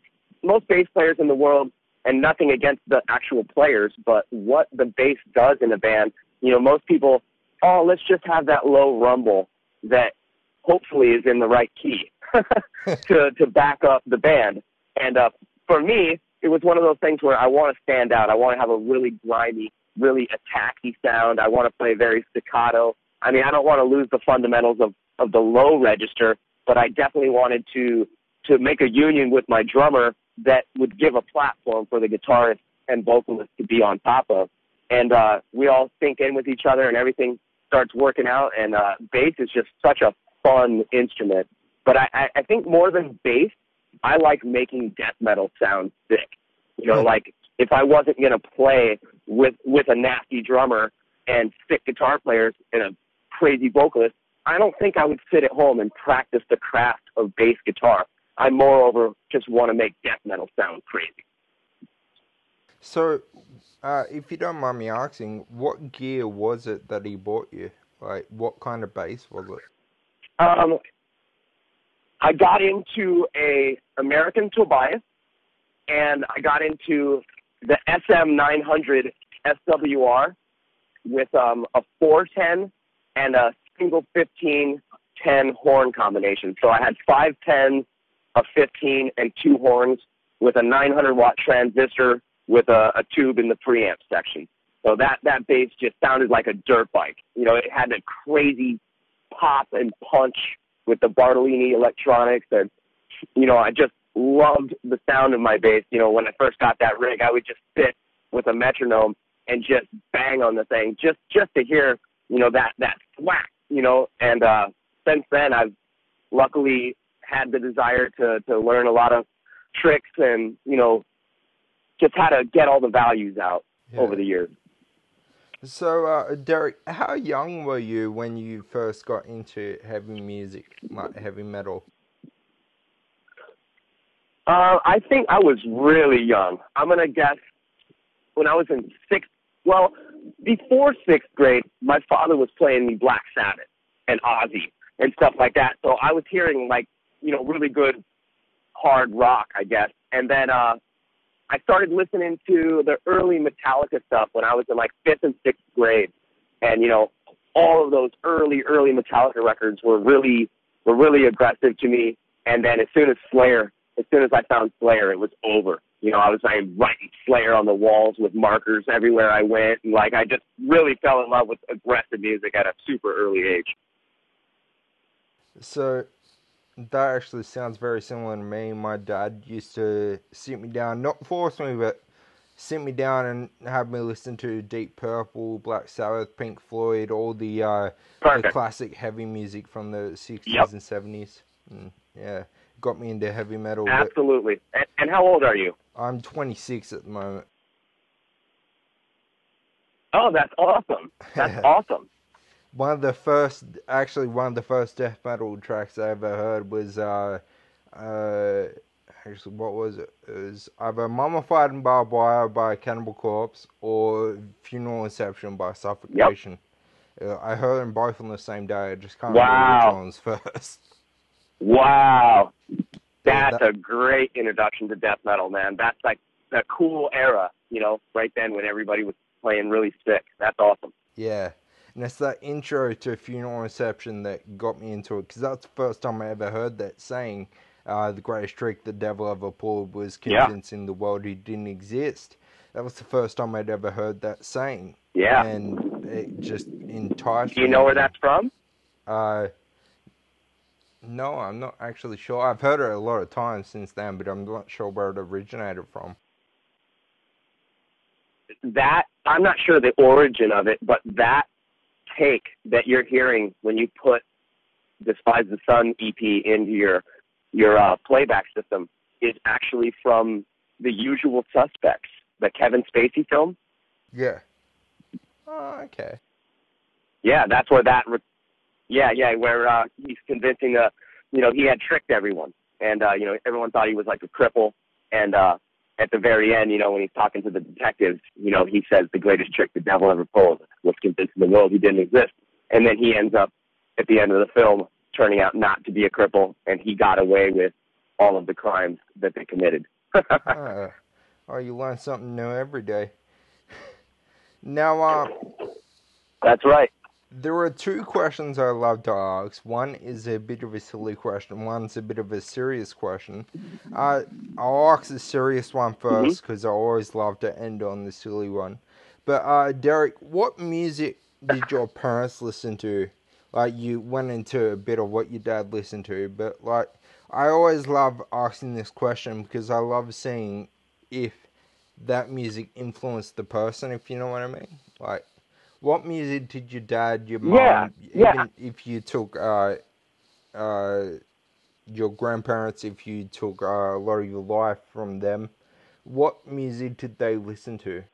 Speaker 2: most bass players in the world, and nothing against the actual players, but what the bass does in a band, you know, most people, oh, let's just have that low rumble that hopefully is in the right key to to back up the band. And uh, for me, it was one of those things where I want to stand out. I want to have a really grimy, really attacky sound. I want to play very staccato. I mean, I don't want to lose the fundamentals of of the low register, but I definitely wanted to to make a union with my drummer that would give a platform for the guitarist and vocalist to be on top of. And uh, we all sink in with each other, and everything starts working out. And uh, bass is just such a fun instrument. But I, I think more than bass, I like making death metal sound sick. You know, like if I wasn't gonna play with with a nasty drummer and sick guitar players and a crazy vocalist, I don't think I would sit at home and practice the craft of bass guitar. I moreover just want to make death metal sound crazy.
Speaker 1: So, uh, if you don't mind me asking, what gear was it that he bought you? Like, what kind of bass was it?
Speaker 2: Um, I got into a American Tobias, and I got into the SM900 SWR with um, a 410 and a single 15 10 horn combination. So I had five tens a 15 and two horns with a 900 watt transistor with a, a tube in the preamp section. So that that bass just sounded like a dirt bike. You know, it had a crazy pop and punch with the Bartolini electronics, and you know, I just loved the sound of my bass. You know, when I first got that rig, I would just sit with a metronome and just bang on the thing, just just to hear, you know, that that whack, you know. And uh, since then, I've luckily had the desire to to learn a lot of tricks and you know, just how to get all the values out yeah. over the years.
Speaker 1: So, uh, Derek, how young were you when you first got into heavy music, like heavy metal?
Speaker 2: Uh, I think I was really young. I'm gonna guess when I was in sixth. Well, before sixth grade, my father was playing me Black Sabbath and Ozzy and stuff like that. So I was hearing like you know really good hard rock, I guess. And then uh, I started listening to the early Metallica stuff when I was in like fifth and sixth grade, and you know, all of those early, early Metallica records were really, were really aggressive to me. And then as soon as Slayer, as soon as I found Slayer, it was over. You know, I was like writing Slayer on the walls with markers everywhere I went, and like I just really fell in love with aggressive music at a super early age.
Speaker 1: So that actually sounds very similar to me. My dad used to sit me down, not force me, but sit me down and have me listen to Deep Purple, Black Sabbath, Pink Floyd, all the uh, the classic heavy music from the sixties yep. and seventies. Mm, yeah, got me into heavy metal.
Speaker 2: Absolutely. And, and how old are you?
Speaker 1: I'm 26 at the moment.
Speaker 2: Oh, that's awesome. That's awesome
Speaker 1: one of the first, actually, one of the first death metal tracks I ever heard was, uh, uh, actually, what was it? It was either Mummified and Barbed Wire by Cannibal Corpse or Funeral Inception by Suffocation. Yep. Uh, I heard them both on the same day. I just can't wow. remember which one's first.
Speaker 2: Wow. That's that, a great introduction to death metal, man. That's like a cool era, you know, right then when everybody was playing really sick. That's awesome.
Speaker 1: Yeah. And it's that intro to a Funeral Inception that got me into it because that's the first time I ever heard that saying. Uh, the greatest trick the devil ever pulled was convincing yeah. the world he didn't exist. That was the first time I'd ever heard that saying.
Speaker 2: Yeah.
Speaker 1: And it just enticed
Speaker 2: Do you know where that's from?
Speaker 1: Uh, no, I'm not actually sure. I've heard it a lot of times since then, but I'm not sure where it originated from.
Speaker 2: That, I'm not sure the origin of it, but that take that you're hearing when you put Despise the Sun EP into your your uh, playback system is actually from The Usual Suspects, the Kevin Spacey film.
Speaker 1: Yeah. Oh, okay.
Speaker 2: Yeah, that's where that. Re- yeah, yeah, where uh, he's convincing uh, you know, he had tricked everyone, and uh, you know, everyone thought he was like a cripple, and uh, at the very end, you know, when he's talking to the detectives, you know, he says the greatest trick the devil ever pulled was convincing the world he didn't exist. And then he ends up at the end of the film turning out not to be a cripple, and he got away with all of the crimes that they committed.
Speaker 1: uh, oh, you learn something new every day. now, uh,
Speaker 2: that's right.
Speaker 1: There are two questions I love to ask. One is a bit of a silly question. One's a bit of a serious question. Uh, I'll ask the serious one first because mm-hmm. I always love to end on the silly one. But uh, Derek, what music did your parents listen to? Like you went into a bit of what your dad listened to, but like I always love asking this question because I love seeing if that music influenced the person. If you know what I mean, like what music did your dad, your mom,
Speaker 2: yeah, yeah.
Speaker 1: if you took uh, uh, your grandparents, if you took uh, a lot of your life from them, what music did they listen to?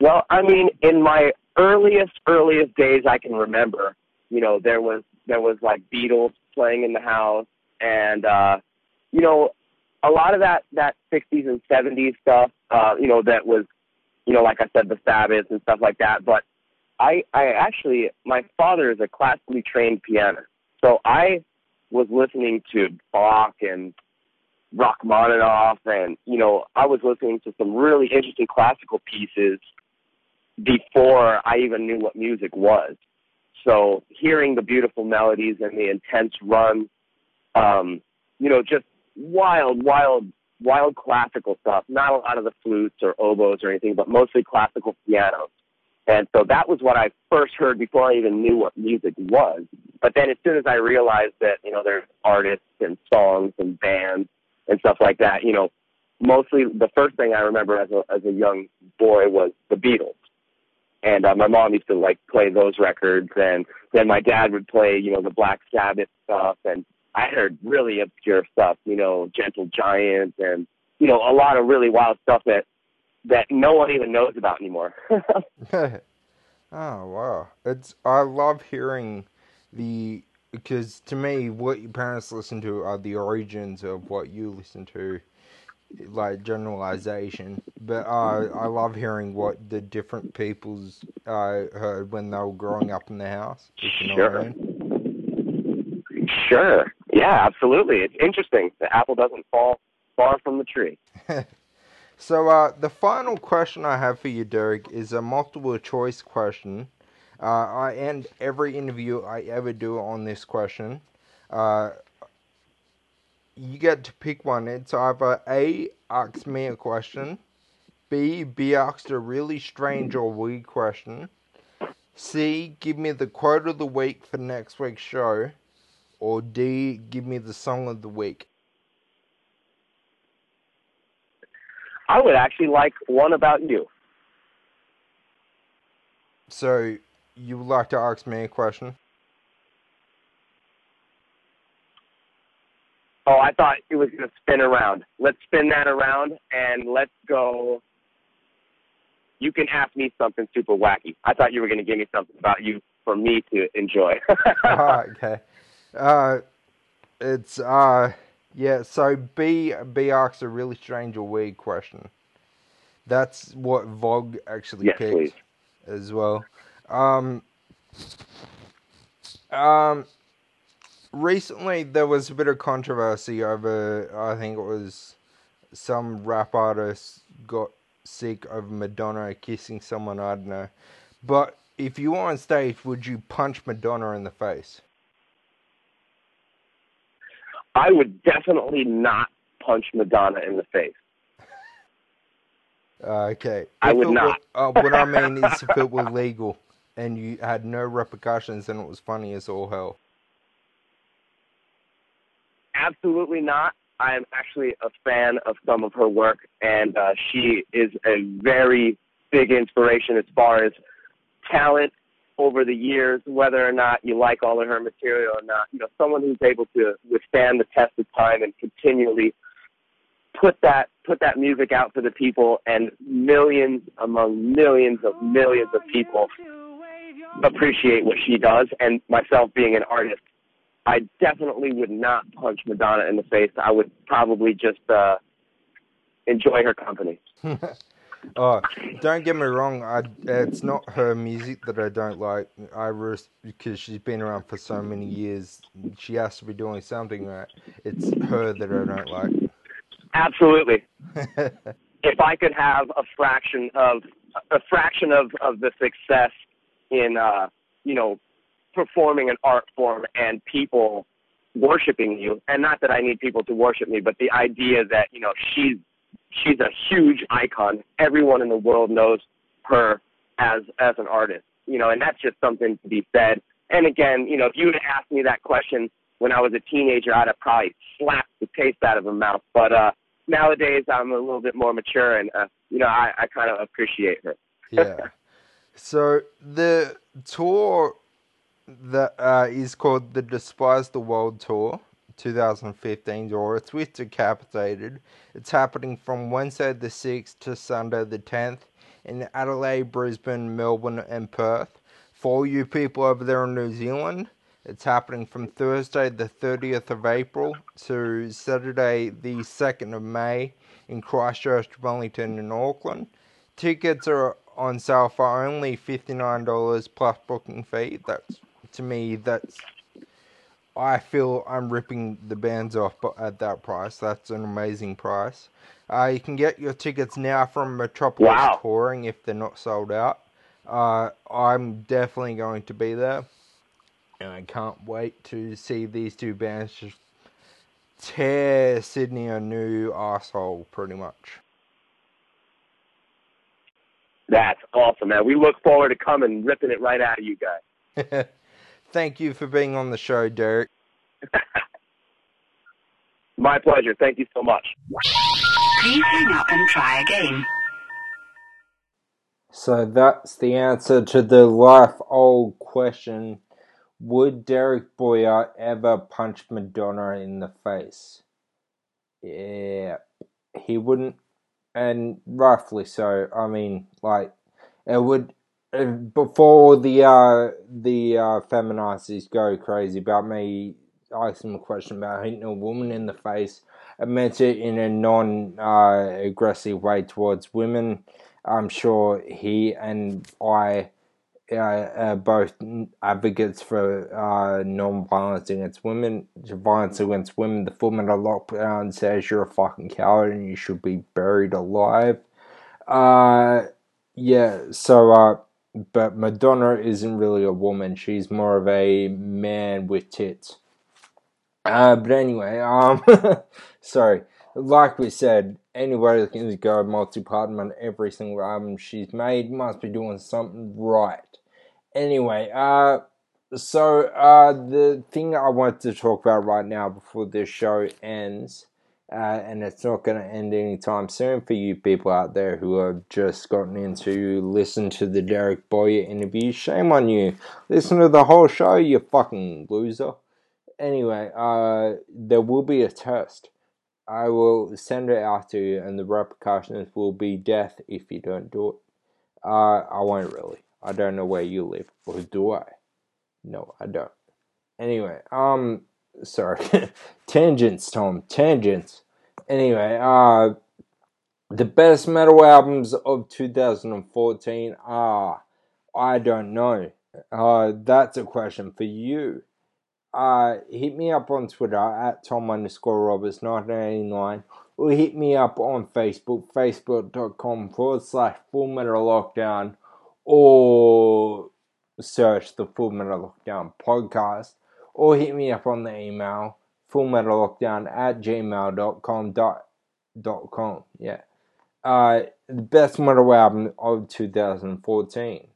Speaker 2: Well, I mean, in my earliest, earliest days, I can remember, you know, there was there was like Beatles playing in the house, and uh, you know, a lot of that that 60s and 70s stuff, uh, you know, that was you know, like I said, the Sabbath and stuff like that. But I, I actually, my father is a classically trained pianist, so I was listening to Bach and Rachmaninoff, and you know, I was listening to some really interesting classical pieces before I even knew what music was. So hearing the beautiful melodies and the intense run, um, you know, just wild, wild wild classical stuff, not a lot of the flutes or oboes or anything, but mostly classical pianos. And so that was what I first heard before I even knew what music was. But then as soon as I realized that, you know, there's artists and songs and bands and stuff like that, you know, mostly the first thing I remember as a as a young boy was the Beatles. And uh, my mom used to like play those records and then my dad would play, you know, the Black Sabbath stuff and I heard really obscure stuff, you know, Gentle Giant and you know, a lot of really wild stuff that that no one even knows about anymore.
Speaker 1: oh wow. It's I love hearing the because to me what your parents listen to are the origins of what you listen to like generalization but uh, i love hearing what the different people's uh, heard when they were growing up in the house you know
Speaker 2: sure
Speaker 1: I mean.
Speaker 2: Sure yeah absolutely it's interesting the apple doesn't fall far from the tree
Speaker 1: so uh, the final question i have for you derek is a multiple choice question uh, I end every interview I ever do on this question. Uh, you get to pick one. It's either A, ask me a question, B, be asked a really strange or weird question, C, give me the quote of the week for next week's show, or D, give me the song of the week.
Speaker 2: I would actually like one about you.
Speaker 1: So you would like to ask me a question?
Speaker 2: Oh, I thought it was going to spin around. Let's spin that around and let's go. You can ask me something super wacky. I thought you were going to give me something about you for me to enjoy.
Speaker 1: oh, okay. Uh, it's uh, yeah. So B B asks a really strange or weird question. That's what Vogg actually
Speaker 2: yes,
Speaker 1: picked
Speaker 2: please.
Speaker 1: as well. Um, um, recently there was a bit of controversy over, I think it was some rap artist got sick of Madonna kissing someone, I don't know. But if you were on stage, would you punch Madonna in the face?
Speaker 2: I would definitely not punch Madonna in the face.
Speaker 1: Uh, okay.
Speaker 2: I
Speaker 1: If
Speaker 2: would not.
Speaker 1: Were, uh, what I mean is if it were legal and you had no repercussions and it was funny as all hell.
Speaker 2: Absolutely not. I am actually a fan of some of her work, and uh, she is a very big inspiration as far as talent over the years, whether or not you like all of her material or not. You know, someone who's able to withstand the test of time and continually put that put that music out for the people, and millions among millions of millions of people appreciate what she does. And myself being an artist, I definitely would not punch Madonna in the face. I would probably just uh, enjoy her company.
Speaker 1: oh, don't get me wrong. I it's not her music that I don't like. I res- because she's been around for so many years. She has to be doing something right. It's her that I don't like.
Speaker 2: Absolutely. if I could have a fraction of a fraction of of the success in uh, you know performing an art form and people worshiping you, and not that I need people to worship me, but the idea that you know she's she's a huge icon. Everyone in the world knows her as as an artist, you know, and that's just something to be said. And again, you know, if you had asked me that question when I was a teenager, I'd have probably slapped the taste out of her mouth. But uh, nowadays, I'm a little bit more mature, and uh, you know, I, I kind of appreciate her.
Speaker 1: yeah. So the tour that uh, is called the Despise the World Tour 2015 tour. It's with Decapitated. It's happening from Wednesday the 6th to Sunday the 10th in Adelaide, Brisbane, Melbourne, and Perth. For you people over there in New Zealand, it's happening from Thursday the 30th of April to Saturday the 2nd of May in Christchurch, Wellington, and Auckland. Tickets are on sale for only $59 plus booking fee. That's to me that's I feel I'm ripping the bands off at that price. That's an amazing price. Uh, you can get your tickets now from Metropolis
Speaker 2: Wow.
Speaker 1: Touring if they're not sold out. Uh, I'm definitely going to be there. And I can't wait to see these two bands just tear Sydney a new asshole, pretty much.
Speaker 2: That's awesome, man. We look forward to coming, ripping it right out of you guys.
Speaker 1: Thank you for being on the show, Derek.
Speaker 2: My pleasure. Thank you so much.
Speaker 3: Please hang up and try again.
Speaker 1: So that's the answer to the life old question Would Derek Boyer ever punch Madonna in the face? Yeah, he wouldn't, and rightfully so. I mean, like, it would. Before the uh, the uh, feminazis go crazy about me asking a question about hitting a woman in the face, I meant it in a non uh, aggressive way towards women. I'm sure he and I uh, are both advocates for uh, non-violence against women. Violence against women. The full metal lockdown says you're a fucking coward and you should be buried alive. Uh, yeah. So, uh, but Madonna isn't really a woman. She's more of a man with tits. Uh, but anyway, um, sorry. Like we said, anybody that can go multi-platinum on every single album she's made must be doing something right. Anyway, uh, so uh, the thing I want to talk about right now before this show ends, uh, and it's not going to end anytime soon for you people out there who have just gotten into listen to the Derek Boyer interview. Shame on you. Listen to the whole show, you fucking loser. Anyway, uh, there will be a test. I will send it out to you, and the repercussions will be death if you don't do it. Uh, I won't really. I don't know where you live, or do I? No, I don't. Anyway, um, sorry, tangents, Tom, tangents. Anyway, uh, the best metal albums of 2014 are, I don't know. Uh, that's a question for you uh, hit me up on Twitter at Tom underscore Roberts 1989 or hit me up on Facebook, facebook.com forward slash Full Metal Lockdown or search the Full Metal Lockdown podcast or hit me up on the email Full Metal Lockdown at gmail.com dot, dot com. Yeah. Uh, the best metal album of 2014.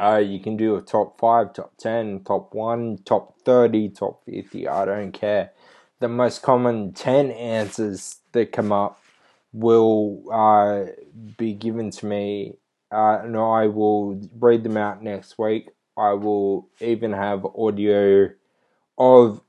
Speaker 1: Uh, you can do a top 5, top 10, top 1, top 30, top 50. I don't care. The most common 10 answers that come up will uh, be given to me, uh, and I will read them out next week. I will even have audio of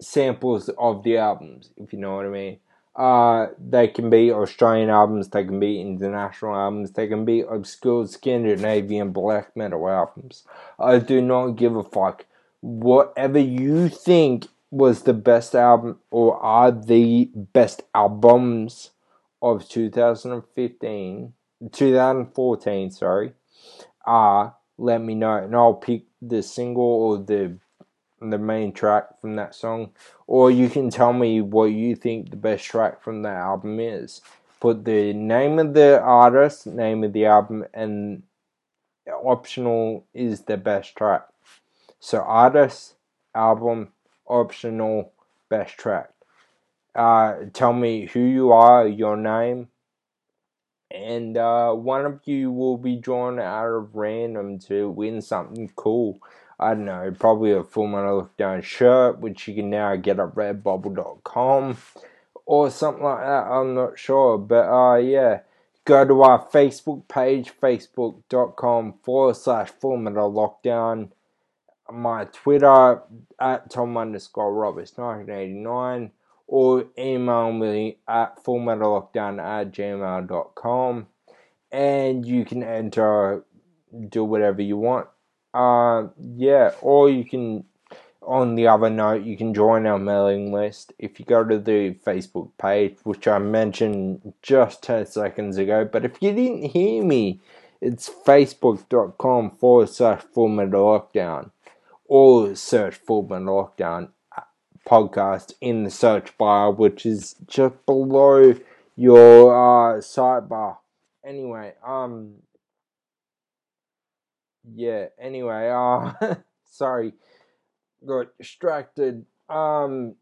Speaker 1: samples of the albums, if you know what I mean. Uh, they can be Australian albums, they can be international albums, they can be obscure Scandinavian black metal albums. I do not give a fuck. Whatever you think was the best album or are the best albums of 2015, 2014, sorry, uh, let me know and I'll pick the single or the the main track from that song, or you can tell me what you think the best track from that album is. Put the name of the artist, name of the album, and optional is the best track. So artist, album, optional, best track. Uh, tell me who you are, your name, and uh, one of you will be drawn out of random to win something cool. I don't know, probably a full metal lockdown shirt, which you can now get at redbubble.com or something like that. I'm not sure. But uh yeah. Go to our Facebook page, facebook.com forward slash full metal lockdown. My Twitter at Tom underscore Roberts 1989 or email me at fullmetallockdown at gmail.com and you can enter do whatever you want. Uh, yeah, or you can, on the other note, you can join our mailing list. If you go to the Facebook page, which I mentioned just 10 seconds ago, but if you didn't hear me, it's facebook.com forward slash full metal lockdown or search full metal lockdown podcast in the search bar, which is just below your uh, sidebar. Anyway, um, yeah, anyway, uh sorry, got distracted. Um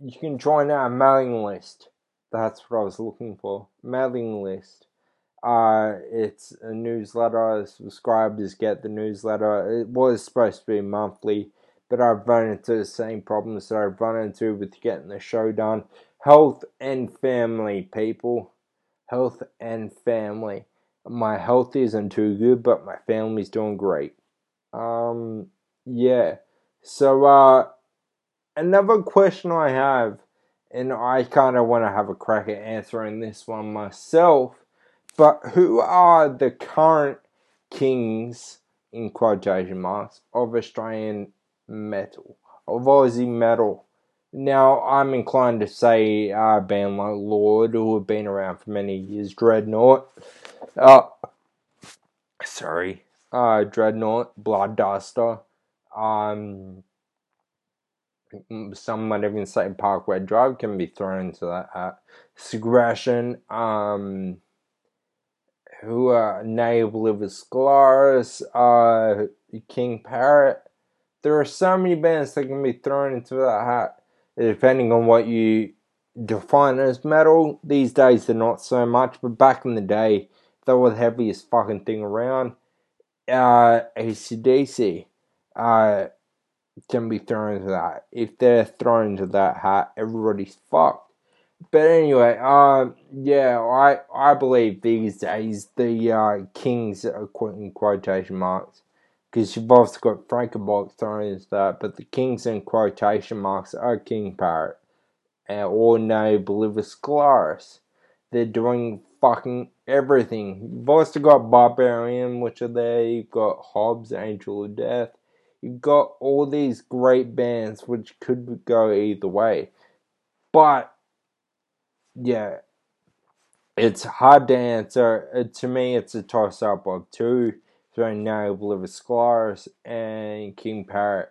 Speaker 1: you can join our mailing list. That's what I was looking for. Mailing list. Uh, it's a newsletter. Subscribers get the newsletter. It was supposed to be monthly, but I've run into the same problems that I've run into with getting the show done. Health and family, people. Health and family. My health isn't too good, but my family's doing great. Um, yeah. So, uh, another question I have, and I kind of want to have a crack at answering this one myself, but who are the current kings, in quotation marks, of Australian metal, Aussie metal? Now, I'm inclined to say uh, a band like Lord, who have been around for many years, Dreadnought, uh, sorry, uh, Dreadnought, Blood Duster, um, some might even say Parkway Drive can be thrown into that hat. Segression, um, who are Ne Obliviscaris, uh, King Parrot. There are so many bands that can be thrown into that hat, depending on what you define as metal. These days they're not so much, but back in the day, they were the heaviest fucking thing around. Uh, ACDC. Uh, can be thrown into that. If they're thrown into that hat, everybody's fucked. But anyway, um, yeah, I I believe these days the uh, kings in quotation marks because you've also got Frankenbok thrown into that, but the kings in quotation marks are King Parrot and or Ne Obliviscaris. They're doing fucking everything. You've also got Barbarian, which are there. You've got Hobbs, Angel of Death you've got all these great bands which could go either way. But yeah, it's hard to answer. Uh, to me, it's a toss up of two between Ne Obliviscaris and King Parrot.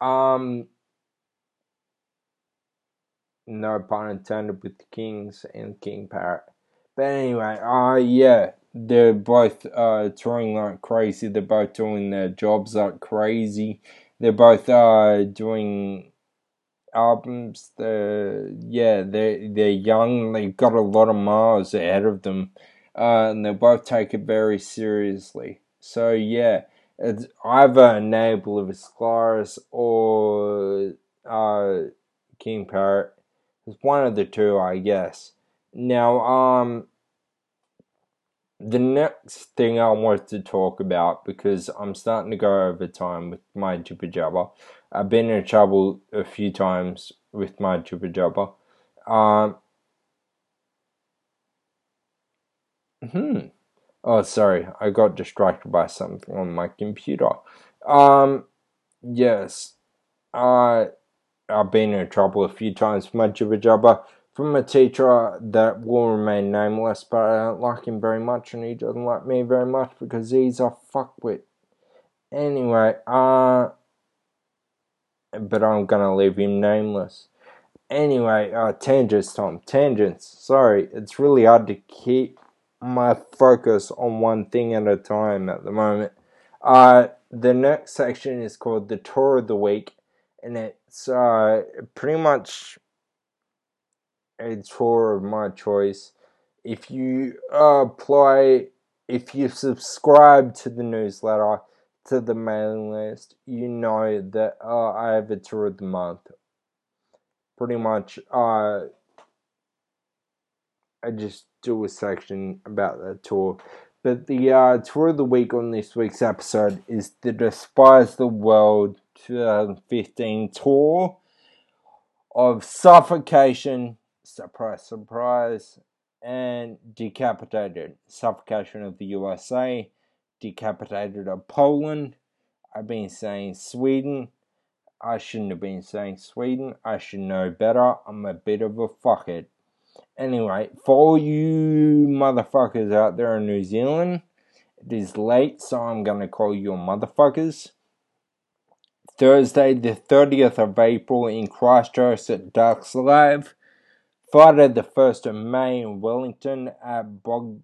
Speaker 1: Um, no pun intended with the Kings and King Parrot. But anyway, uh, yeah, they're both uh, touring like crazy. They're both doing their jobs like crazy. They're both uh, doing albums. They're, yeah, they're they're young. They've got a lot of miles ahead of them, uh, and they both take it very seriously. So yeah, it's either Ne Obliviscaris or uh, King Parrot. It's one of the two, I guess. Now, um, the next thing I wanted to talk about because I'm starting to go over time with my jibber jabber. I've been in trouble a few times with my jibber jabber. Um, hmm. Oh, sorry, I got distracted by something on my computer. Um, yes, I I've been in trouble a few times with my jibber jabber from a teacher that will remain nameless, but I don't like him very much, and he doesn't like me very much because he's a fuckwit. Anyway, uh, but I'm gonna leave him nameless. Anyway, uh, tangents, Tom. Tangents. Sorry, it's really hard to keep my focus on one thing at a time at the moment. Uh, the next section is called the tour of the week, and it's uh pretty much a tour of my choice. If you apply, if you subscribe to the newsletter, to the mailing list, you know that uh, I have a tour of the month. Pretty much, uh, I just do a section about that tour. But the uh, tour of the week on this week's episode is the Despise the World 2015 tour of Suffocation surprise, surprise, and decapitated. Suffocation of the USA, decapitated of Poland. I've been saying Sweden. I shouldn't have been saying Sweden. I should know better. I'm a bit of a fuckhead. Anyway, for you motherfuckers out there in New Zealand, it is late, so I'm gonna call you motherfuckers. Thursday, the 30th of April in Christchurch at Dux Live. Friday the 1st of May in Wellington at Bog-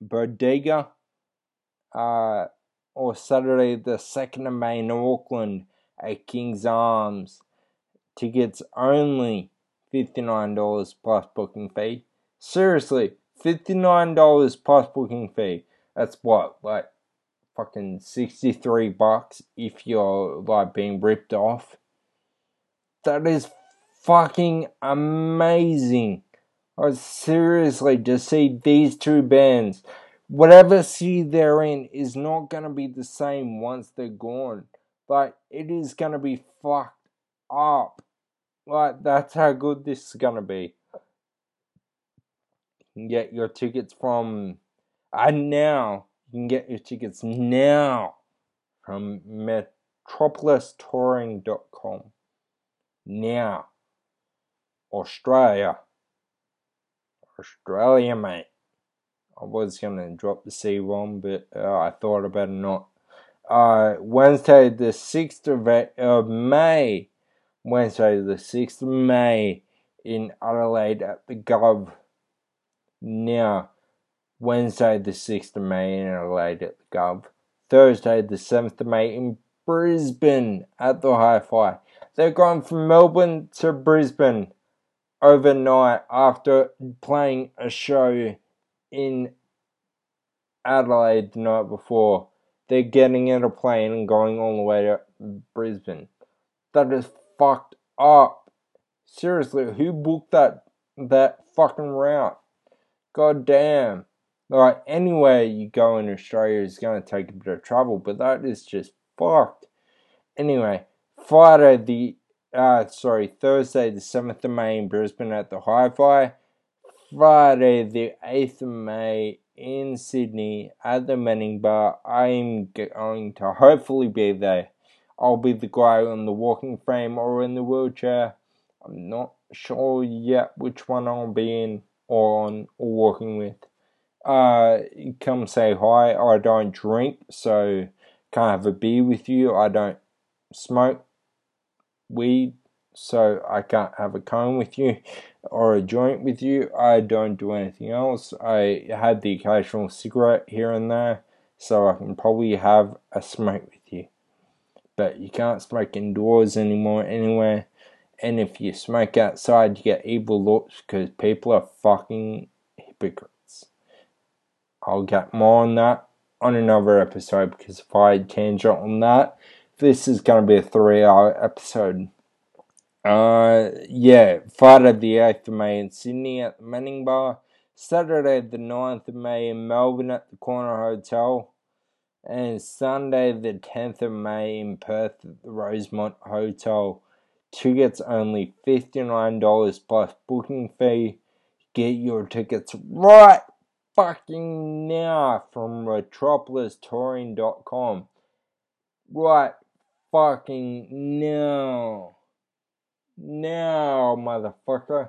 Speaker 1: Bodega. Uh, or Saturday the 2nd of May in Auckland at King's Arms. Tickets only $59 plus booking fee. Seriously, $59 plus booking fee. That's what, like fucking 63 bucks if you're like being ripped off. That is fucking amazing. I seriously to see these two bands, whatever city they're in, is not gonna be the same once they're gone. Like it is gonna be fucked up. Like that's how good this is gonna be. You can get your tickets from and now you can get your tickets now from metropolistouring.com. Now. Australia. Australia, mate. I was gonna drop the C one, but uh, I thought I better not. Uh, Wednesday, the sixth of, of May. Wednesday, the sixth of May, in Adelaide at the Gov. Now, Wednesday, the sixth of May, in Adelaide at the Gov. Thursday, the seventh of May, in Brisbane at the Hi-Fi. They're going from Melbourne to Brisbane overnight after playing a show in Adelaide the night before. They're getting in a plane and going all the way to Brisbane. That is fucked up. Seriously, who booked that that fucking route? God damn. Like anywhere you go in Australia is gonna take a bit of trouble, but that is just fucked. Anyway, Friday the uh sorry, Thursday the seventh of May in Brisbane at the Hi-Fi. Friday the eighth of May in Sydney at the Manning Bar. I'm going to hopefully be there. I'll be the guy on the walking frame or in the wheelchair. I'm not sure yet which one I'll be in or on or walking with. Uh, come say hi. I don't drink, so can't have a beer with you. I don't smoke weed, so I can't have a cone with you or a joint with you. I don't do anything else. I had the occasional cigarette here and there, so I can probably have a smoke with you. But you can't smoke indoors anymore anywhere. And if you smoke outside, you get evil looks because people are fucking hypocrites. I'll get more on that on another episode because if I tangent on that, this is going to be a three hour episode. Uh, yeah, Friday the 8th of May in Sydney at the Manning Bar. Saturday the 9th of May in Melbourne at the Corner Hotel. And Sunday the 10th of May in Perth at the Rosemont Hotel. Tickets only $59 plus booking fee. Get your tickets right fucking now from metropolistouring.com. Right fucking now. Now, motherfucker.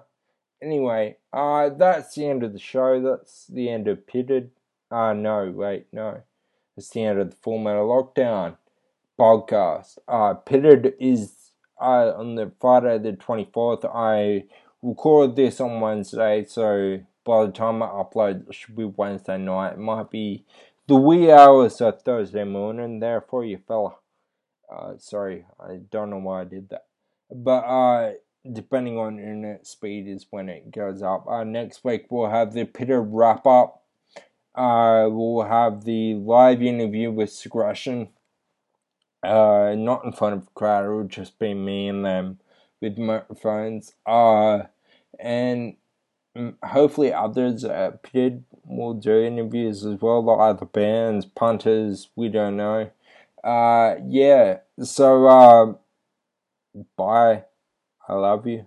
Speaker 1: Anyway, uh, that's the end of the show. That's the end of Pitted. Uh, no, wait, no. End of the Full Metal Lockdown podcast. Uh, Pitted is uh, on the Friday the 24th. I record this on Wednesday, so by the time I upload, it should be Wednesday night. It might be the wee hours of Thursday morning there for you, fella. Uh, sorry, I don't know why I did that. But uh, depending on internet speed is when it goes up. Uh, next week we'll have the Pitter wrap up. Uh, we'll have the live interview with Segression. Uh, not in front of a crowd. It'll just be me and them with microphones. Uh, and hopefully others at Pitted will do interviews as well, like other bands, punters. We don't know. Uh, yeah. So, uh, bye. I love you.